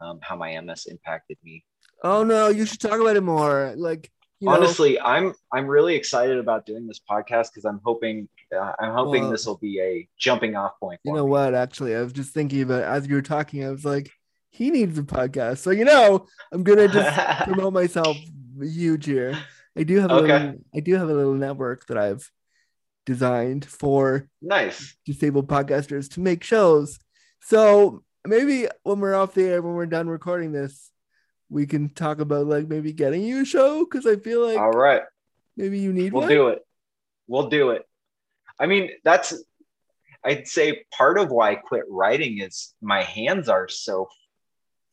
um, how my MS impacted me. Oh no, you should talk about it more. Like, you know, Honestly, I'm I'm really excited about doing this podcast because I'm hoping uh, I'm hoping Well- this will be a jumping off point. You know me. what? Actually, I was just thinking about as you were talking, I was like, he needs a podcast. So you know, I'm gonna just promote myself huge here. I do have a Okay. little, I do have a little network that I've designed for nice. disabled podcasters to make shows. So maybe when we're off the air, when we're done recording this, we can talk about like maybe getting you a show because I feel like All right. maybe you need we'll one. do it we'll do it i mean that's i'd say part of why i quit writing is my hands are so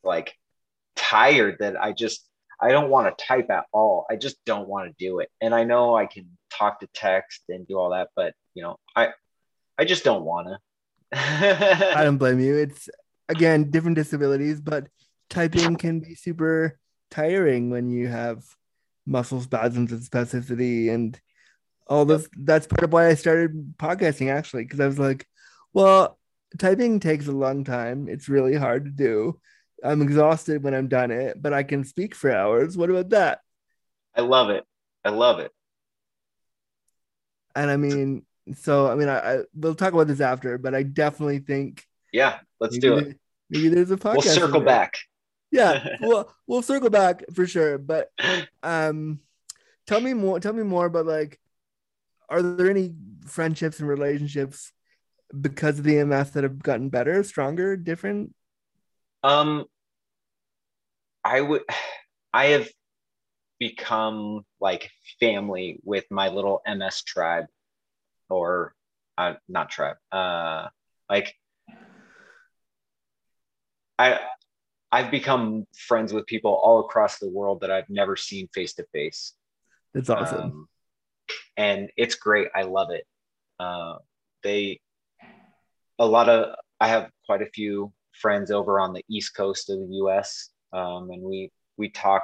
like tired that i just i don't want to type at all i just don't want to do it and i know i can talk to text and do all that but you know i i just don't want to. I don't blame you. It's again different disabilities, but typing can be super tiring when you have muscle spasms and spasticity and all this. That's part of why I started podcasting actually, because I was like, well, typing takes a long time. It's really hard to do. I'm exhausted when I'm done it, but I can speak for hours. What about that? i love it i love it And I mean, so I mean, I, I we'll talk about this after, but I definitely think yeah let's do it maybe there's a podcast. we'll circle back yeah we'll we'll circle back for sure but um tell me more tell me more about like are there any friendships and relationships because of the ms that have gotten better stronger different Um, I would, I have become like family with my little MS tribe, or uh, not tribe. Uh, like I, I've become friends with people all across the world that I've never seen face to face. that's awesome Um, and it's great. I love it. Uh, they, a lot of, I have quite a few friends over on the East Coast of the US, um, and we, we talk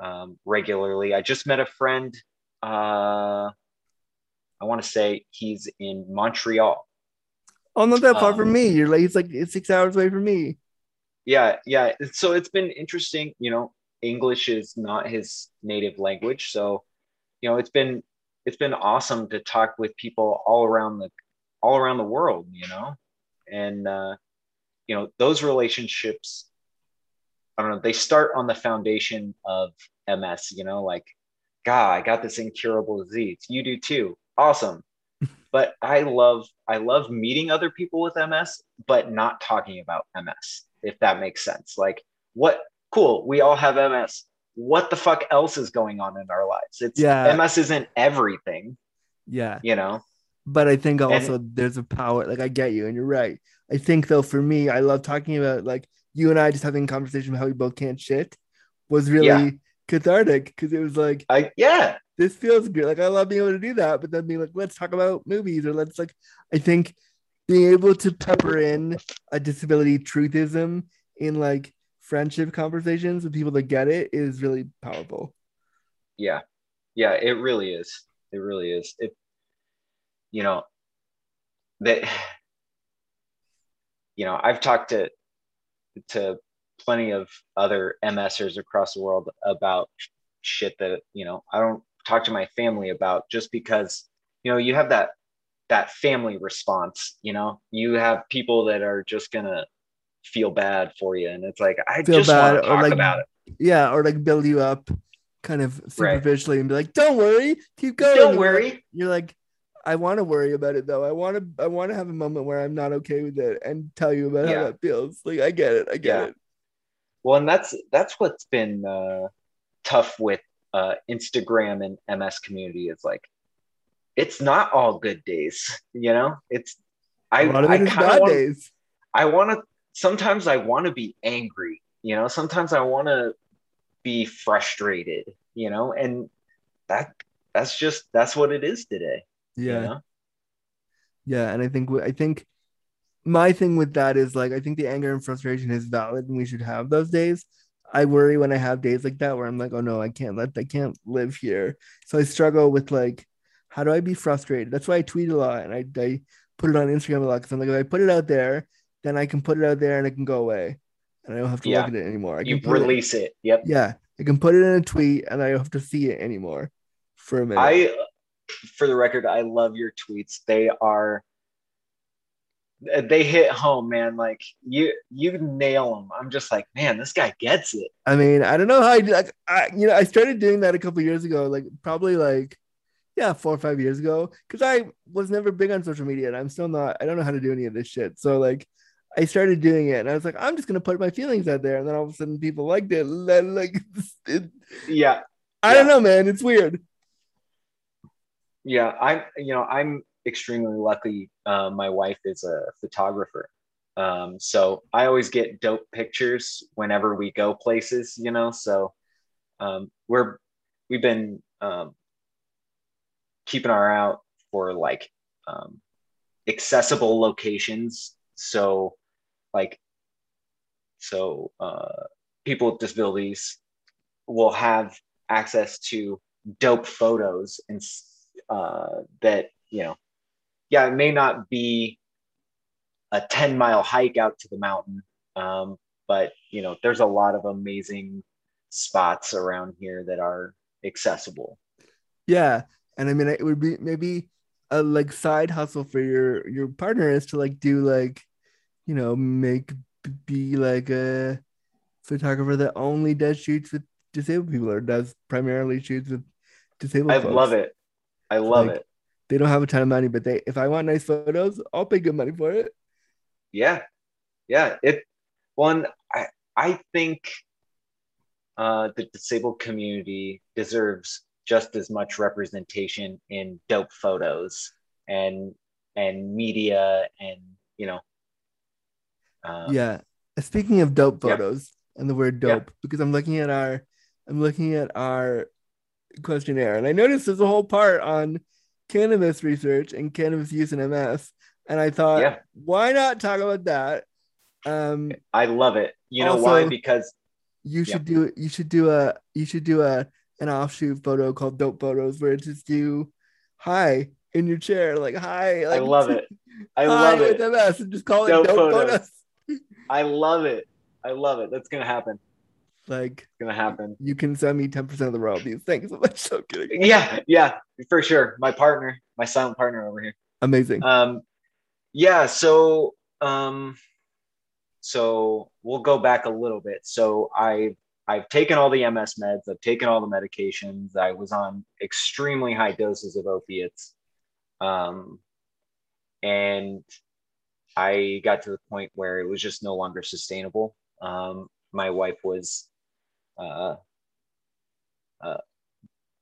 um, regularly. I just met a friend, uh, I want to say he's in Montreal. oh not that far um, from me you're like it's like it's six hours away from me yeah yeah. So it's been interesting you know english is not his native language so you know it's been it's been awesome to talk with people all around the all around the world you know? And uh you know those relationships i don't know they start on the foundation of ms you know like god i got this incurable disease. You do too. Awesome. But i love i love meeting other people with ms but not talking about ms if that makes sense. Like what cool we all have ms what the fuck else is going on in our lives? It's Yeah. ms isn't everything yeah. you know? But i think also there's a power like i get you and you're right. I think though for me i love talking about like you and i just having a conversation about how we both can't shit was really Yeah. cathartic because it was like i yeah. this feels good. Like I love being able to do that, but then being like, let's talk about movies or let's like, I think being able to pepper in a disability truthism in like friendship conversations with people that get it is really powerful. Yeah. Yeah, it really is. It really is. It you know that you know, I've talked to to plenty of other MSers across the world about shit that, you know, I don't talk to my family about just because, you know, you have that that family response, you know. You have people that are just gonna feel bad for you. And it's like I feel just want to talk like, about it. Yeah, or like build you up kind of superficially right. and be like, Don't worry, keep going. Don't worry. You're like, I want to worry about it though. I want to I want to have a moment where I'm not okay with it and tell you about yeah. how that feels. Like I get it. I get yeah. it. Well, and that's that's what's been uh, tough with uh, Instagram and MS community is like it's not all good days, you know. It's I I kind of I want to sometimes I want to be angry, you know. Sometimes I want to be frustrated, you know, and that that's just that's what it is today. Yeah. You know? Yeah, and I think I think my thing with that is like I think the anger and frustration is valid and we should have those days. I worry when I have days like that where I'm like, oh no, I can't let I can't live here. So I struggle with like, how do I be frustrated? That's why I tweet a lot and I, I put it on Instagram a lot because I'm like, if I put it out there, then I can put it out there and it can go away. And I don't have to yeah. look at it anymore. I can you release it, it. Yep. Yeah. I can put it in a tweet and I don't have to see it anymore for a minute. I for the record, I love your tweets. They are they hit home, man. Like you, you nail them. I'm just like, man, this guy gets it. I mean, I don't know how I like. I, you know, I started doing that a couple years ago, like probably like, yeah, four or five years ago, because I was never big on social media, and I'm still not. I don't know how to do any of this shit. So like, I started doing it, and I was like, I'm just gonna put my feelings out there, and then all of a sudden, people liked it. Like, it, yeah, I yeah. don't know, man. It's weird yeah i'm you know i'm extremely lucky uh, my wife is a photographer um, so i always get dope pictures whenever we go places you know so um, we're we've been um, keeping an eye out for like um, accessible locations. So like so uh, people with disabilities will have access to dope photos and uh, that you know yeah it may not be a 10 mile hike out to the mountain um, but you know there's a lot of amazing spots around here that are accessible. Yeah and i mean it would be maybe a like side hustle for your your partner is to like do like you know make be like a photographer that only does shoots with disabled people or does primarily shoots with disabled i folks. love it I love like, it. They don't have a ton of money, but they if I want nice photos, I'll pay good money for it. Yeah. Yeah. It one I I think uh, the disabled community deserves just as much representation in dope photos and and media and you know um, yeah speaking of dope photos yeah. and the word dope yeah. because i'm looking at our i'm looking at our questionnaire. And I noticed there's a whole part on cannabis research and cannabis use in MS. And I thought, yeah. why not talk about that? Um, I love it. You know why? Because you should do you should do a you should do a an offshoot photo called dope photos where it's just you hi in your chair like hi like, I love it I love it with MS and just call dope it dope photos. photos. I love it I love it that's gonna happen like it's gonna happen. You can send me 10% of the royalties. Thanks so much. So kidding. Yeah, yeah, for sure. My partner, my silent partner over here. Amazing. Um yeah, so um so we'll go back a little bit. So I I've taken all the MS meds, I've taken all the medications. I was on extremely high doses of opiates. Um and I got to the point where it was just no longer sustainable. Um, my wife was uh, uh,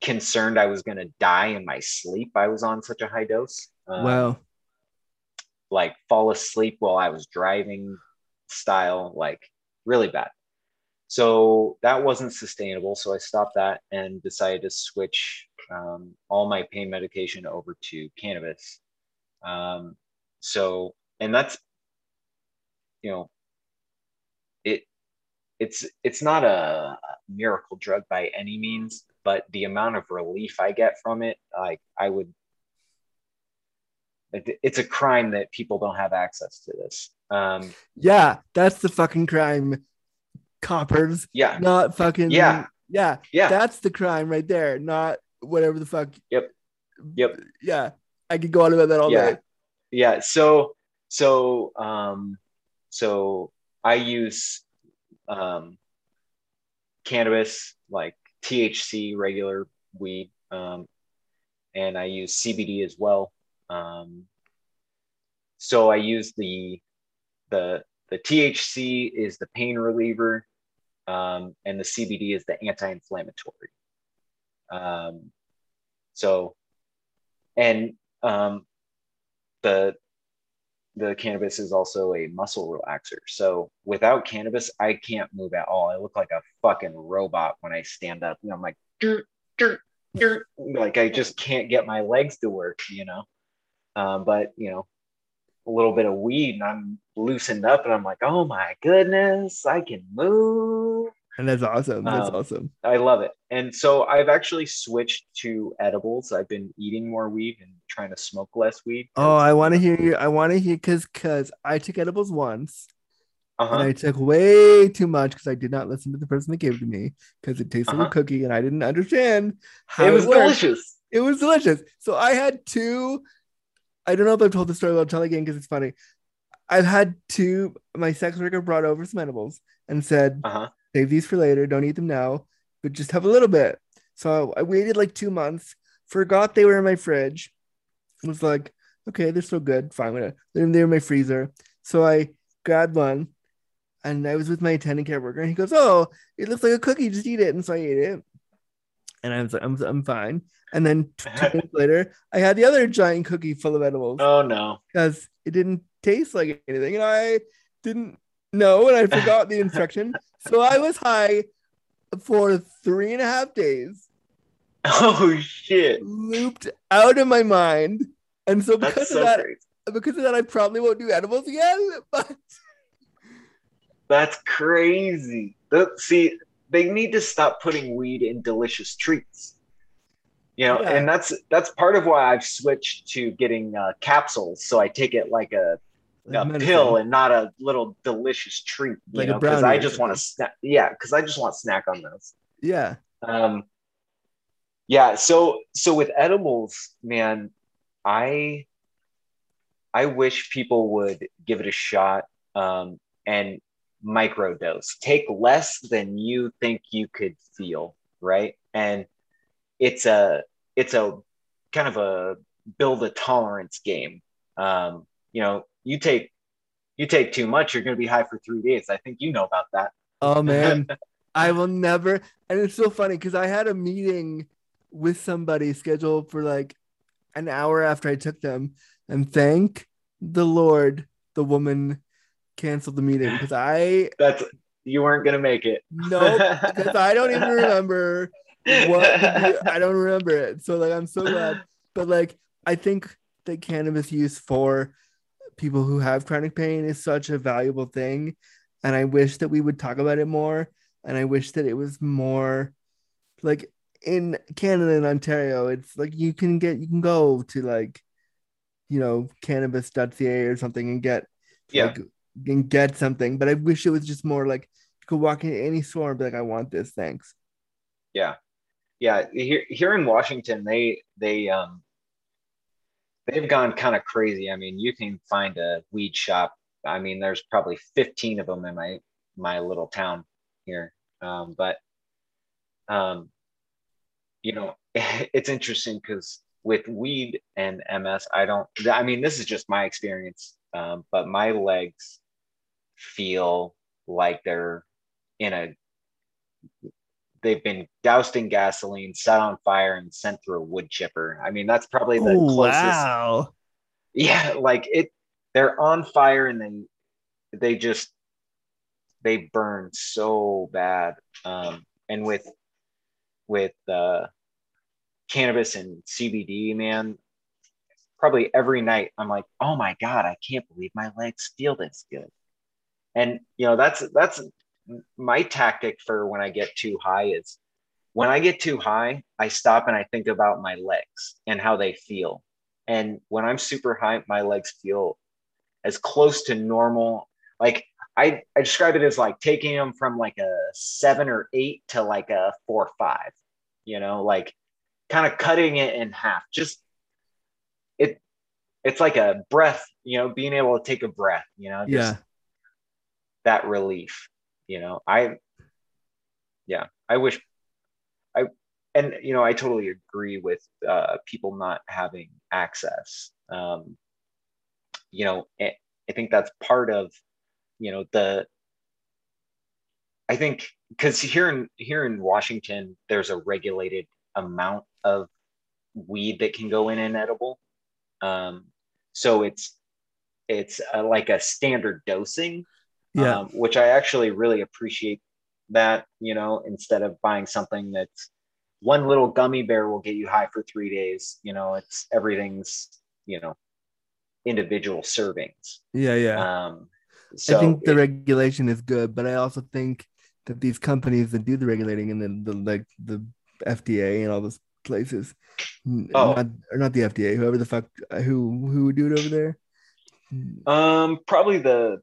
concerned I was going to die in my sleep. I was on such a high dose. Um, wow. Like fall asleep while I was driving style, like really bad. So that wasn't sustainable. So I stopped that and decided to switch um, all my pain medication over to cannabis. Um, so and that's you know it it's it's not a miracle drug by any means but the amount of relief i get from it like i would it's a crime that people don't have access to this um Yeah, that's the fucking crime. Coppers, yeah not fucking Yeah. yeah. yeah That's the crime right there, not whatever the fuck. Yep. Yep. Yeah, I could go on about that all Yeah. day. yeah so so um so i use um cannabis like thc regular weed um and i use cbd as well um so i use the the the thc is the pain reliever um and the cbd is the anti-inflammatory um so and um the the cannabis is also a muscle relaxer. So without cannabis, I can't move at all. I look like a fucking robot when I stand up. You know, I'm like, "Dur, dur, dur." like I just can't get my legs to work. You know, um, but you know, a little bit of weed and I'm loosened up, and I'm like, oh my goodness, I can move. And that's awesome. That's Um, awesome. I love it. And so I've actually switched to edibles. I've been eating more weed and trying to smoke less weed. Oh, I want to hear you. I want to hear because because I took edibles once Uh-huh. and I took way too much because I did not listen to the person that gave it to me because it tasted like Uh-huh. a cookie and I didn't understand how it was worked. delicious. It was delicious. So I had two. I don't know if I've told the story, but I'll tell again because it's funny. I've had two. My sex worker brought over some edibles and said, Uh-huh. "Save these for later. Don't eat them now, but just have a little bit." So I waited like two months. Forgot they were in my fridge. Was like, okay, they're still good. Fine, whatever. They're, they're in my freezer. So I grabbed one, and I was with my attendant care worker, and he goes, "Oh, it looks like a cookie. Just eat it." And so I ate it, and I was like, "I'm, I'm fine." And then two minutes later, I had the other giant cookie full of edibles Oh no. because it didn't taste like anything, and I didn't know, and I forgot the instruction. So I was high for three and a half days, Oh shit. looped out of my mind, and so because That's of so that, crazy. because of that, I probably won't do edibles again. But That's crazy. The- see, they need to stop putting weed in delicious treats. You know, Yeah. and that's that's part of why I've switched to getting uh, capsules. So I take it like a, a pill and not a little delicious treat. You Like a know, because I just want to snack. Yeah, because I just want snack on those. yeah, um yeah so so with edibles man i i wish people would give it a shot um and microdose take less than you think you could feel right? And it's a it's a kind of a build a tolerance game. Um you know you take you take too much you're going to be high for three days. I think you know about that. Oh man, I will never. And it's so funny because I had a meeting with somebody scheduled for like an hour after I took them, and thank the Lord, the woman canceled the meeting because I that's you weren't going to make it no because I don't even remember what I don't remember it. So like I'm so glad, but like I think that cannabis use for people who have chronic pain is such a valuable thing, and I wish that we would talk about it more. And I wish that it was more like in Canada and Ontario. It's like you can get you can go to like you know cannabis.ca or something and get Yeah. like, and get something. But I wish it was just more like you could walk into any store and be like, I want this, thanks. yeah yeah here here in washington they they um they've gone kind of crazy i mean you can find a weed shop i mean there's probably 15 of them in my my little town here um but um you know it's interesting because with weed and ms i don't i mean this is just my experience um but my legs feel like they're in a they've been doused in gasoline, set on fire, and sent through a wood chipper. I mean, that's probably the Oh, closest. wow. Yeah, like it. They're on fire, and they they just they burn so bad. Um, and with with uh, cannabis and CBD, man, probably every night I'm like, oh my God, I can't believe my legs feel this good. And you know, that's that's my tactic for when I get too high is when I get too high, I stop and I think about my legs and how they feel. And when I'm super high, my legs feel as close to normal. Like I, I describe it as like taking them from like a seven or eight to like a four or five, you know, like kind of cutting it in half. Just it, it's like a breath, you know, being able to take a breath, you know, yeah, that relief, you know. I, yeah, I wish I, and you know, I totally agree with uh, people not having access. Um, you know, I, I think that's part of, you know, the. I think because here in here in Washington, there's a regulated amount of weed that can go in an edible. Um, so it's it's a, like a standard dosing, yeah, um, which I actually really appreciate that. You know, instead of buying something that's one little gummy bear will get you high for three days. You know, it's everything's you know individual servings. yeah, yeah. Um, so I think the it- regulation is good, but I also think that these companies that do the regulating and then the like the FDA and all those places, Oh. not or not the FDA, whoever the fuck who who would do it over there. Um, probably the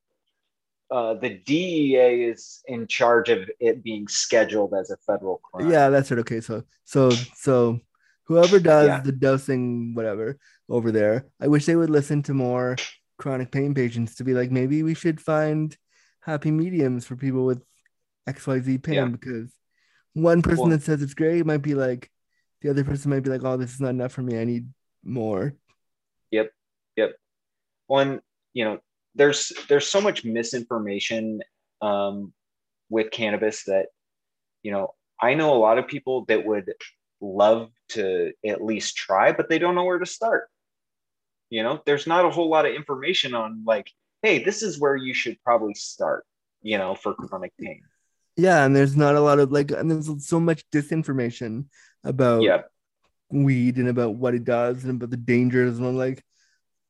uh, the DEA is in charge of it being scheduled as a federal crime. Yeah, that's it. Okay, so so so whoever does Yeah. the dosing, whatever over there, I wish they would listen to more chronic pain patients to be like, maybe we should find happy mediums for people with XYZ pain Yeah. because one person Well- that says it's great might be like the other person might be like, oh, this is not enough for me. I need more. Yep, yep. One, you know, there's there's so much misinformation um, with cannabis that, you know, I know a lot of people that would love to at least try, but they don't know where to start. You know, there's not a whole lot of information on like, hey, this is where you should probably start. You know, for chronic pain. Yeah, and there's not a lot of like, and there's so much disinformation about Yeah, weed and about what it does and about the dangers. And I'm like,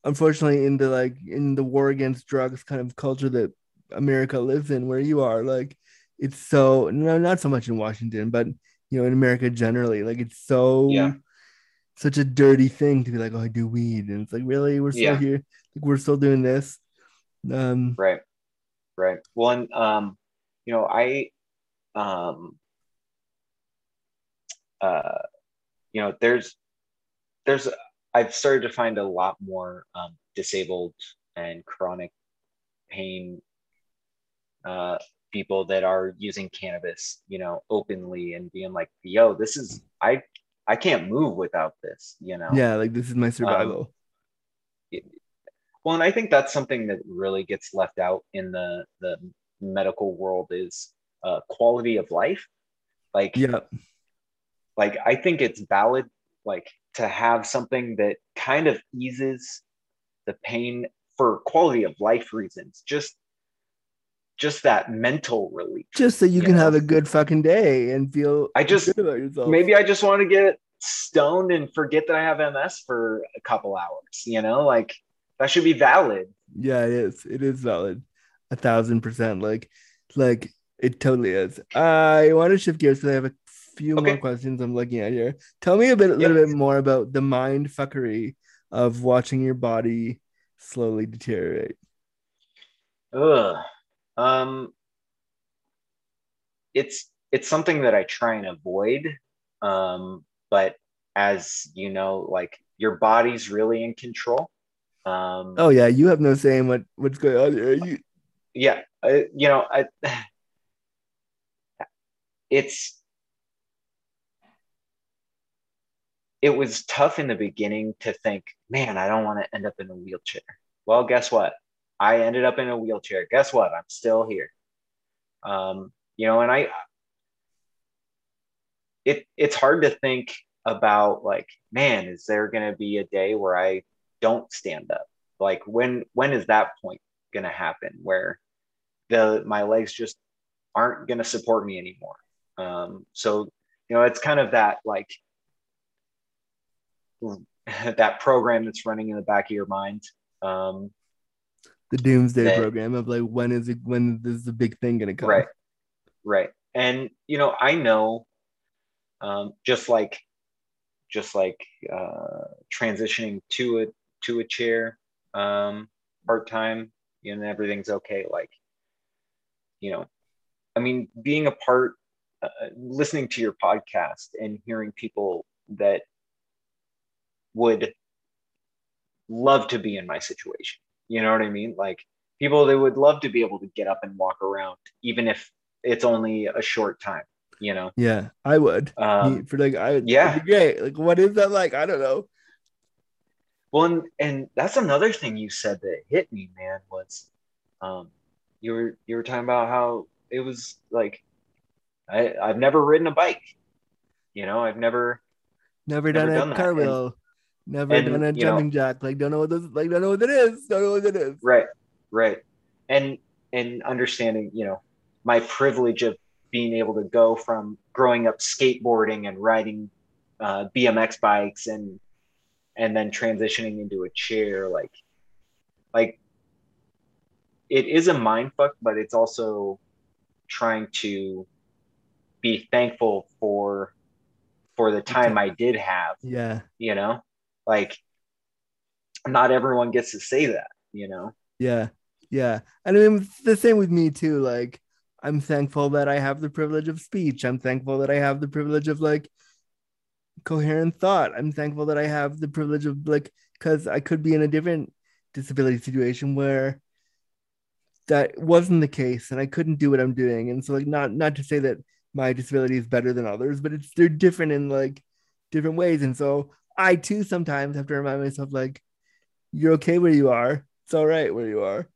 unfortunately, in the like in the war against drugs kind of culture that America lives in, where you are, like, it's so no, not so much in Washington, but you know, in America generally, like it's so Yeah. such a dirty thing to be like, oh, I do weed, and it's like, really, we're still Yeah. here, like we're still doing this. Um, right right well and um you know i um uh you know there's there's i've started to find a lot more um, disabled and chronic pain uh people that are using cannabis you know openly and being like yo this is i i can't move without this you know? Yeah, like this is my survival. well and i think that's something that really gets left out in the the medical world is uh, quality of life. Like yeah, like i think it's valid like to have something that kind of eases the pain for quality of life reasons just just that mental relief just so you you can know? have a good fucking day and feel I just- good about yourself. maybe i just want to get stoned and forget that i have ms for a couple hours you know like that should be valid Yeah, it is. It is valid. A thousand percent. Like, like it totally is. I want to shift gears because I have a few more questions I'm looking at here. Tell me a bit, a little Yeah. bit more about the mind fuckery of watching your body slowly deteriorate. Ugh. Um, it's it's something that I try and avoid. Um, but as you know, like your body's really in control. Um, Oh yeah, you have no say in what what's going on here. You, yeah, I, you know, I, it's it was tough in the beginning to think, man, I don't want to end up in a wheelchair. Well, guess what? I ended up in a wheelchair. Guess what? I'm still here. Um, you know, and I it it's hard to think about like, man, is there gonna be a day where I don't stand up? Like when when is that point gonna happen where the my legs just aren't gonna support me anymore? Um, so you know, it's kind of that like that program that's running in the back of your mind. Um, the doomsday that- program of like when is it when is the big thing gonna come? right right and you know i know um, just like just like uh, transitioning to a to a chair um, part-time you know, and everything's okay like you know i mean being a part uh, listening to your podcast and hearing people that would love to be in my situation you know what i mean like people that would love to be able to get up and walk around even if it's only a short time you know Yeah, I would. um, for like I yeah. great. Like what is that like? I don't know. well and, and that's another thing you said that hit me man was um you were you were talking about how it was like i i've never ridden a bike you know i've never Never, Never done, a that. cartwheel. Never and, done a you know- jumping jack. Like don't know what this like don't know what it is. Don't know what it is. right right and and understanding you know my privilege of being able to go from growing up skateboarding and riding uh, bmx bikes and and then transitioning into a chair like like it is a mind fuck but it's also trying to be thankful for for the time i did have Yeah. you know like not everyone gets to say that you know Yeah. Yeah. And I mean the same with me too. Like I'm thankful that I have the privilege of speech. I'm thankful that I have the privilege of like coherent thought. I'm thankful that I have the privilege of like because I could be in a different disability situation where that wasn't the case and I couldn't do what I'm doing. And so like not not to say that my disability is better than others, but it's they're different in like different ways. And so I too sometimes have to remind myself like you're okay where you are. It's all right where you are.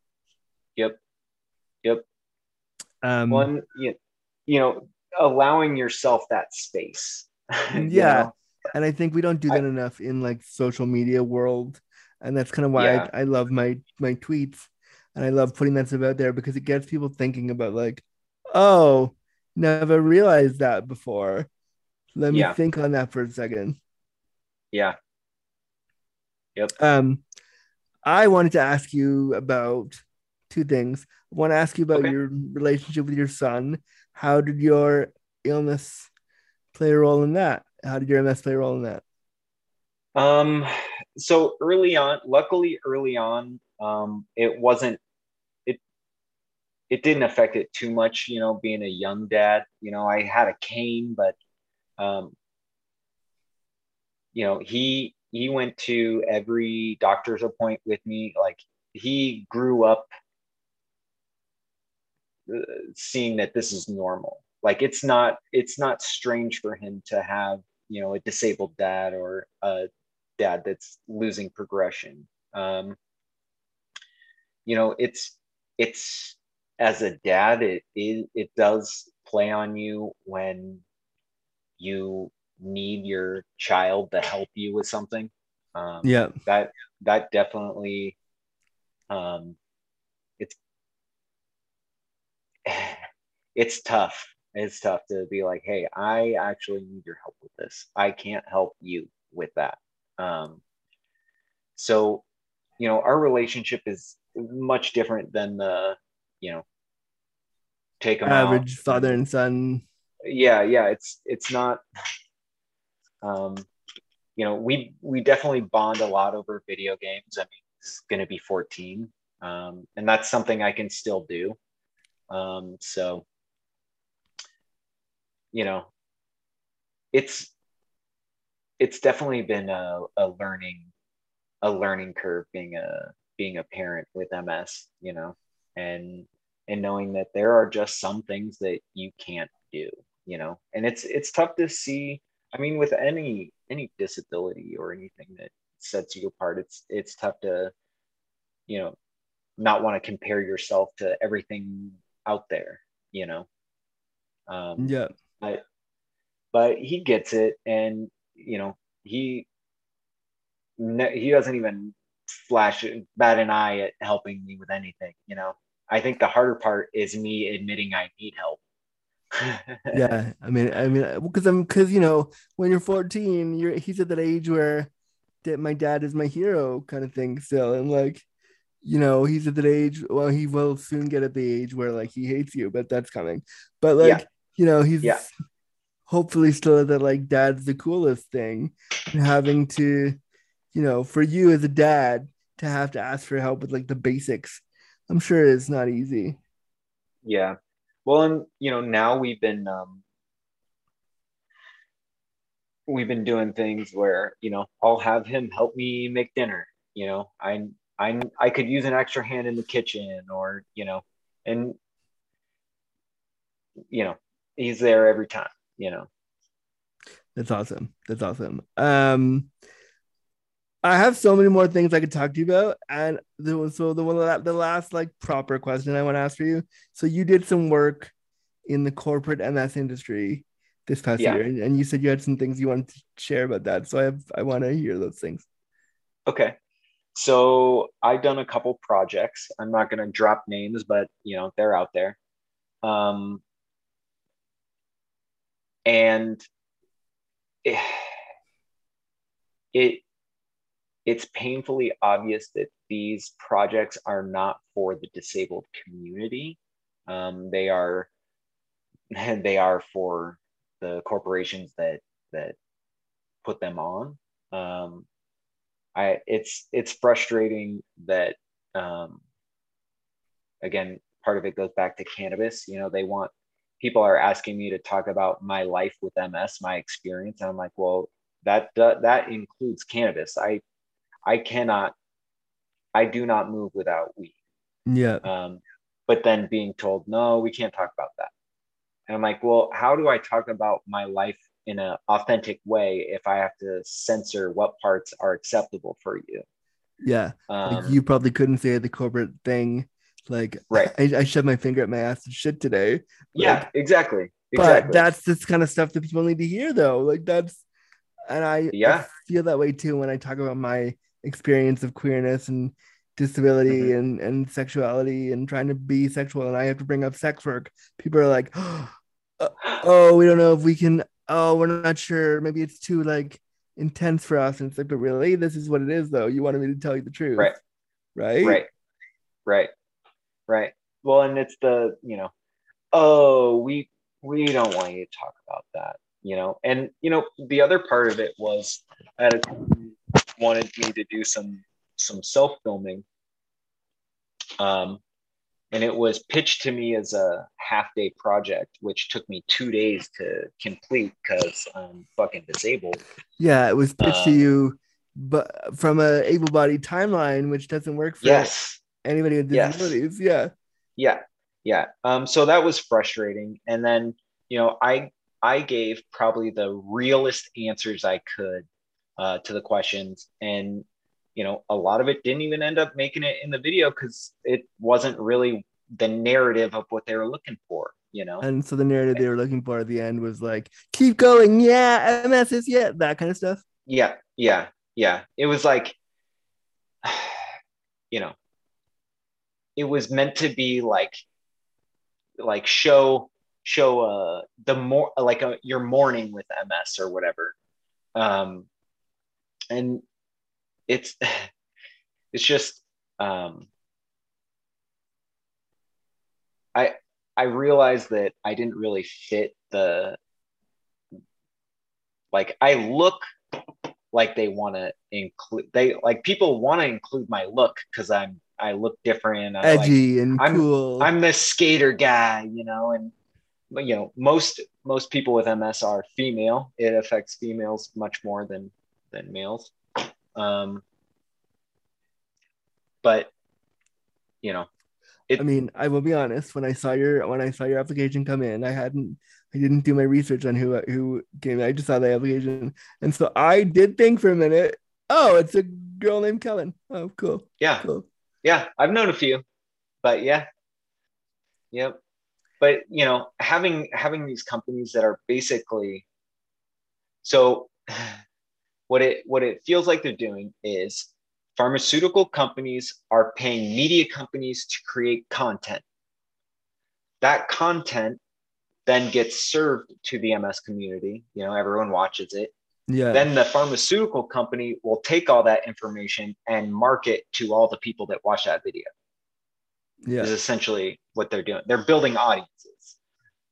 yep yep Um one you, you know allowing yourself that space you Yeah. know? and I think we don't do that enough in like social media world. And that's kind of why Yeah. I, I love my my tweets and I love putting that stuff out there because it gets people thinking about like, oh, never realized that before. Let me Yeah. think on that for a second. Yeah Yep. Um, I wanted to ask you about two things. I want to ask you about Okay. your relationship with your son. How did your illness play a role in that? How did your MS play a role in that? Um, so early on, luckily early on, um, it wasn't it it didn't affect it too much, you know, being a young dad. You know, I had a cane, but um, you know, he he went to every doctor's appointment with me. Like he grew up uh, seeing that this is normal. Like it's not it's not strange for him to have, you know, a disabled dad or a dad that's losing progression. Um, you know, it's it's as a dad, it, it it does play on you when you need your child to help you with something. Um, Yeah. that that definitely um, it's it's tough. It's tough to be like, hey, I actually need your help with this. I can't help you with that. Um, so, you know, our relationship is much different than the, you know, take them Average out. father and son. Yeah, yeah. It's it's not. Um, you know, we we definitely bond a lot over video games. I mean, it's going to be 14, um, and that's something I can still do. Um, so, you know, it's it's definitely been a, a learning a learning curve being a being a parent with MS, you know, and and knowing that there are just some things that you can't do, you know, and it's it's tough to see. I mean, with any any disability or anything that sets you apart, it's it's tough to, you know, not want to compare yourself to everything out there, you know. Um, Yeah. but but he gets it and you know he ne- he doesn't even flash bat an eye at helping me with anything you know i think the harder part is me admitting i need help yeah i mean i mean uh, because i'm because you know when you're 14 you're he's at that age where that my dad is my hero kind of thing still, and like you know he's at that age. Well, he will soon get at the age where like he hates you, but that's coming. But like Yeah. you know he's Yeah. hopefully still at that like dad's the coolest thing, and having to you know for you as a dad to have to ask for help with like the basics. I'm sure it's not easy. Yeah. Well, and you know, now we've been um we've been doing things where, you know, I'll have him help me make dinner, you know. I I I could use an extra hand in the kitchen or, you know, and you know, he's there every time, you know. That's awesome. That's awesome. Um, I have so many more things I could talk to you about, and the one- so the one that the last like proper question I want to ask for you. So you did some work in the corporate MS industry this past Yeah. year, and, and you said you had some things you wanted to share about that. So I have I want to hear those things. Okay. So I've done a couple projects. I'm not going to drop names, but you know, they're out there. Um, and it, it it's painfully obvious that these projects are not for the disabled community. Um, they are they are for the corporations that that put them on. Um, I it's it's frustrating that um, again part of it goes back to cannabis. You know, they want people are asking me to talk about my life with MS, my experience, and I'm like, well, that that, that includes cannabis. I I cannot, I do not move without weed. Yeah, Um, but then being told, no, we can't talk about that. And I'm like, well, how do I talk about my life in an authentic way if I have to censor what parts are acceptable for you? yeah. Um, like you probably couldn't say the corporate thing. Like Right. I, I shoved my finger at my ass and shit today. yeah, like- exactly. but Exactly. that's this kind of stuff that people need to hear though like that's and I, I Yeah. feel that way too when i talk about my experience of queerness and disability Mhm. and and sexuality and trying to be sexual and i have to bring up sex work. People are like "Uh, oh we don't know if we can oh we're not sure. Maybe it's too like intense for us. And it's like but really this is what it is though. You wanted me to tell you the truth. Right. right? Right. Right. Right. Well and it's the you know oh we we don't want you to talk about that you know? And you know the other part of it was i had a wanted me to do some some self filming um and it was pitched to me as a half day project which took me two days to complete because i'm fucking disabled yeah it was pitched to Um, you but from a able-bodied timeline which doesn't work for yes anybody with Yes. disabilities. Yeah. yeah yeah um so that was frustrating and then you know i i gave probably the realest answers i could uh, to the questions and you know a lot of it didn't even end up making it in the video because it wasn't really the narrative of what they were looking for you know And so the narrative they were looking for at the end was like, keep going. Yeah. MS is yeah. That kind of stuff. yeah yeah yeah it was like you know it was meant to be like like show show uh the more like a, your morning with ms or whatever um and it's it's just um i i realized that i didn't really fit the like i look like they want to include they like people want to include my look because i'm i look different I like, Edgy and I'm- cool. i'm the skater guy you know and you know most most people with ms are female it affects females much more than than males um but you know it, I mean, I will be honest. When I saw your when I saw your application come in, I hadn't I didn't do my research on who who came. in. I just saw the application, and so I did think for a minute. Oh, it's a girl named Kellen. Oh, cool, yeah cool. yeah i've known a few but yeah yep but you know having having these companies that are basically so what it what it feels like they're doing is pharmaceutical companies are paying media companies to create content. That content then gets served to the ms community you know everyone watches it. Yeah. then the pharmaceutical company will take all that information and market to all the people that watch that video. Yeah. is essentially what they're doing. They're building audiences.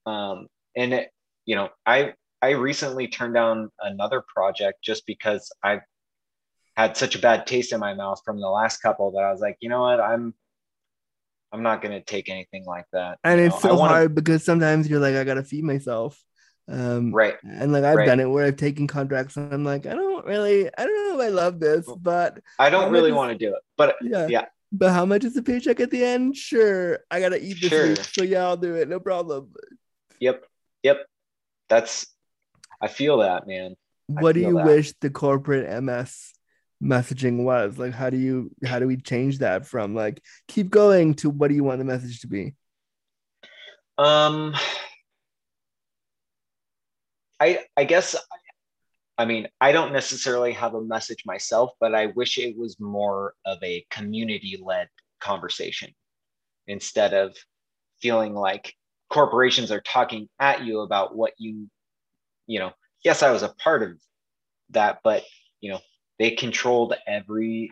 Um, and it, you know i i recently turned down another project just because i had such a bad taste in my mouth from the last couple that i was like you know what i'm i'm not going to take anything like that And you it's know? So wanna- hard because sometimes you're like, I gotta feed myself. Um, right And like I've Right. done it where I've taken contracts and I'm like, I don't really, I don't know if I love this, but i don't really want to do it but yeah, Yeah. But how much is the paycheck at the end? Sure, I gotta eat this Sure. week, so yeah, I'll do it, no problem. yep yep that's i feel that man I What do you that. wish the corporate MS messaging was? Like, how do you, how do we change that from like keep going to what do you want the message to be? Um, I I guess I mean I don't necessarily have a message myself, but I wish it was more of a community-led conversation instead of feeling like corporations are talking at you about what you you know. Yes, I was a part of that, but you know they controlled every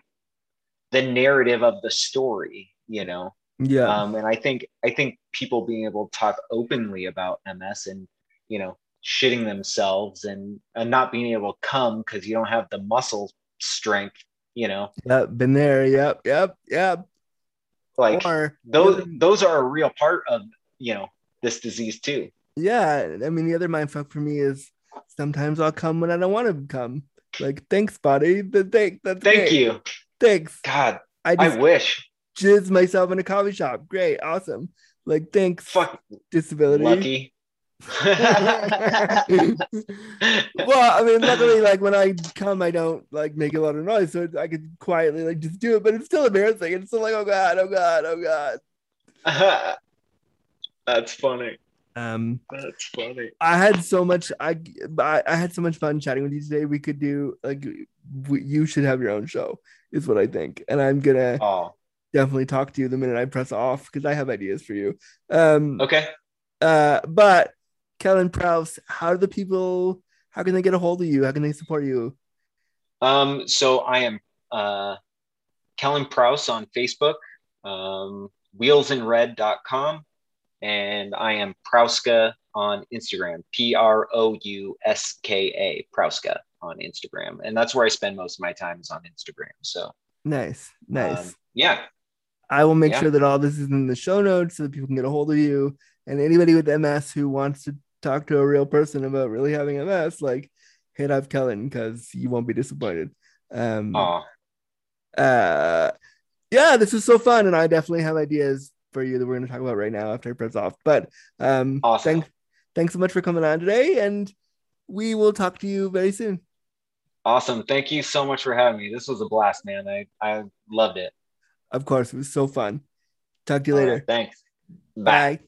the narrative of the story. You know, Yeah, um, and I think I think people being able to talk openly about MS and you know shitting themselves and, and not being able to come because you don't have the muscle strength, you know, yep, been there. Yep, yep, yep. like or those those are a real part of you know this disease too. Yeah, I mean the other mindfuck for me is sometimes I'll come when I don't want to come. Like, thanks, buddy. The thank that's Thank great. you. Thanks. God, I I just wish. jizz myself in a coffee shop. Great, awesome. Like, thanks, Fuck disability. lucky. well, I mean, luckily, like when I come, I don't like make a lot of noise, so I could quietly like just do it. But it's still embarrassing. It's still like, oh god, oh god, oh god. That's funny. Um, That's funny. I had so much. I I, I had so much fun chatting with you today. We could do like we, you should have your own show, is what I think. And I'm gonna Oh, definitely talk to you the minute I press off because I have ideas for you. Um, okay. uh, but Kellen Prouse, how do the people? How can they get a hold of you? How can they support you? Um, so I am uh, Kellen Prouse on Facebook, um, wheelsinred.com, and I am Prouska on Instagram, P R O U S K A, Prouska on Instagram. And that's where I spend most of my time is on Instagram. So, Nice, nice. um, yeah, I will make yeah. sure that all this is in the show notes so that people can get a hold of you. And anybody with MS who wants to talk to a real person about really having MS, like hit up Kellen because you won't be disappointed. Um, uh, yeah, this is so fun, and I definitely have ideas for you that we're going to talk about right now after I press off. But um, Awesome. thanks, thanks so much for coming on today, and we will talk to you very soon. awesome. Thank you so much for having me. This was a blast, man. I, I loved it. Of course, it was so fun. Talk to you All later. right, thanks. Bye.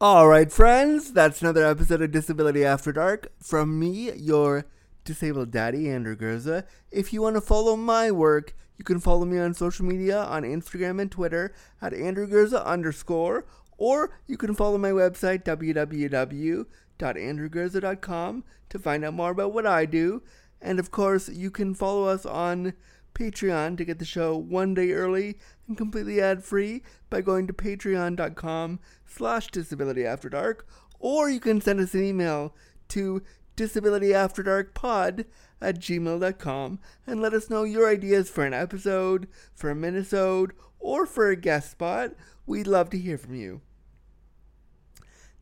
All right, friends, that's another episode of Disability After Dark from me, your disabled daddy, Andrew Gurza. If you want to follow my work, you can follow me on social media on Instagram and Twitter at Andrew Gurza underscore, or you can follow my website, www.andrewgurza.com, to find out more about what I do. And of course, you can follow us on Patreon to get the show one day early and completely ad-free by going to patreon.com slash disability after dark or you can send us an email to disabilityafterdarkpod at gmail.com and let us know your ideas for an episode, for a minisode, or for a guest spot. We'd love to hear from you.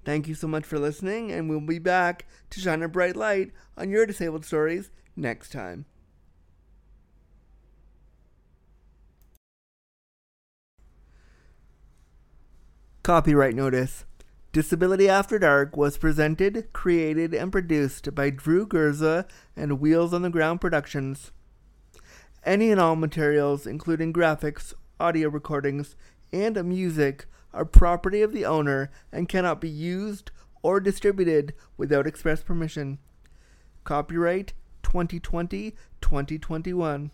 Thank you so much for listening, and we'll be back to shine a bright light on your disabled stories next time. Copyright notice. Disability After Dark was presented, created, and produced by Drew Gurza and Wheels on the Ground Productions. Any and all materials, including graphics, audio recordings, and music, are property of the owner and cannot be used or distributed without express permission. Copyright 2020 2021.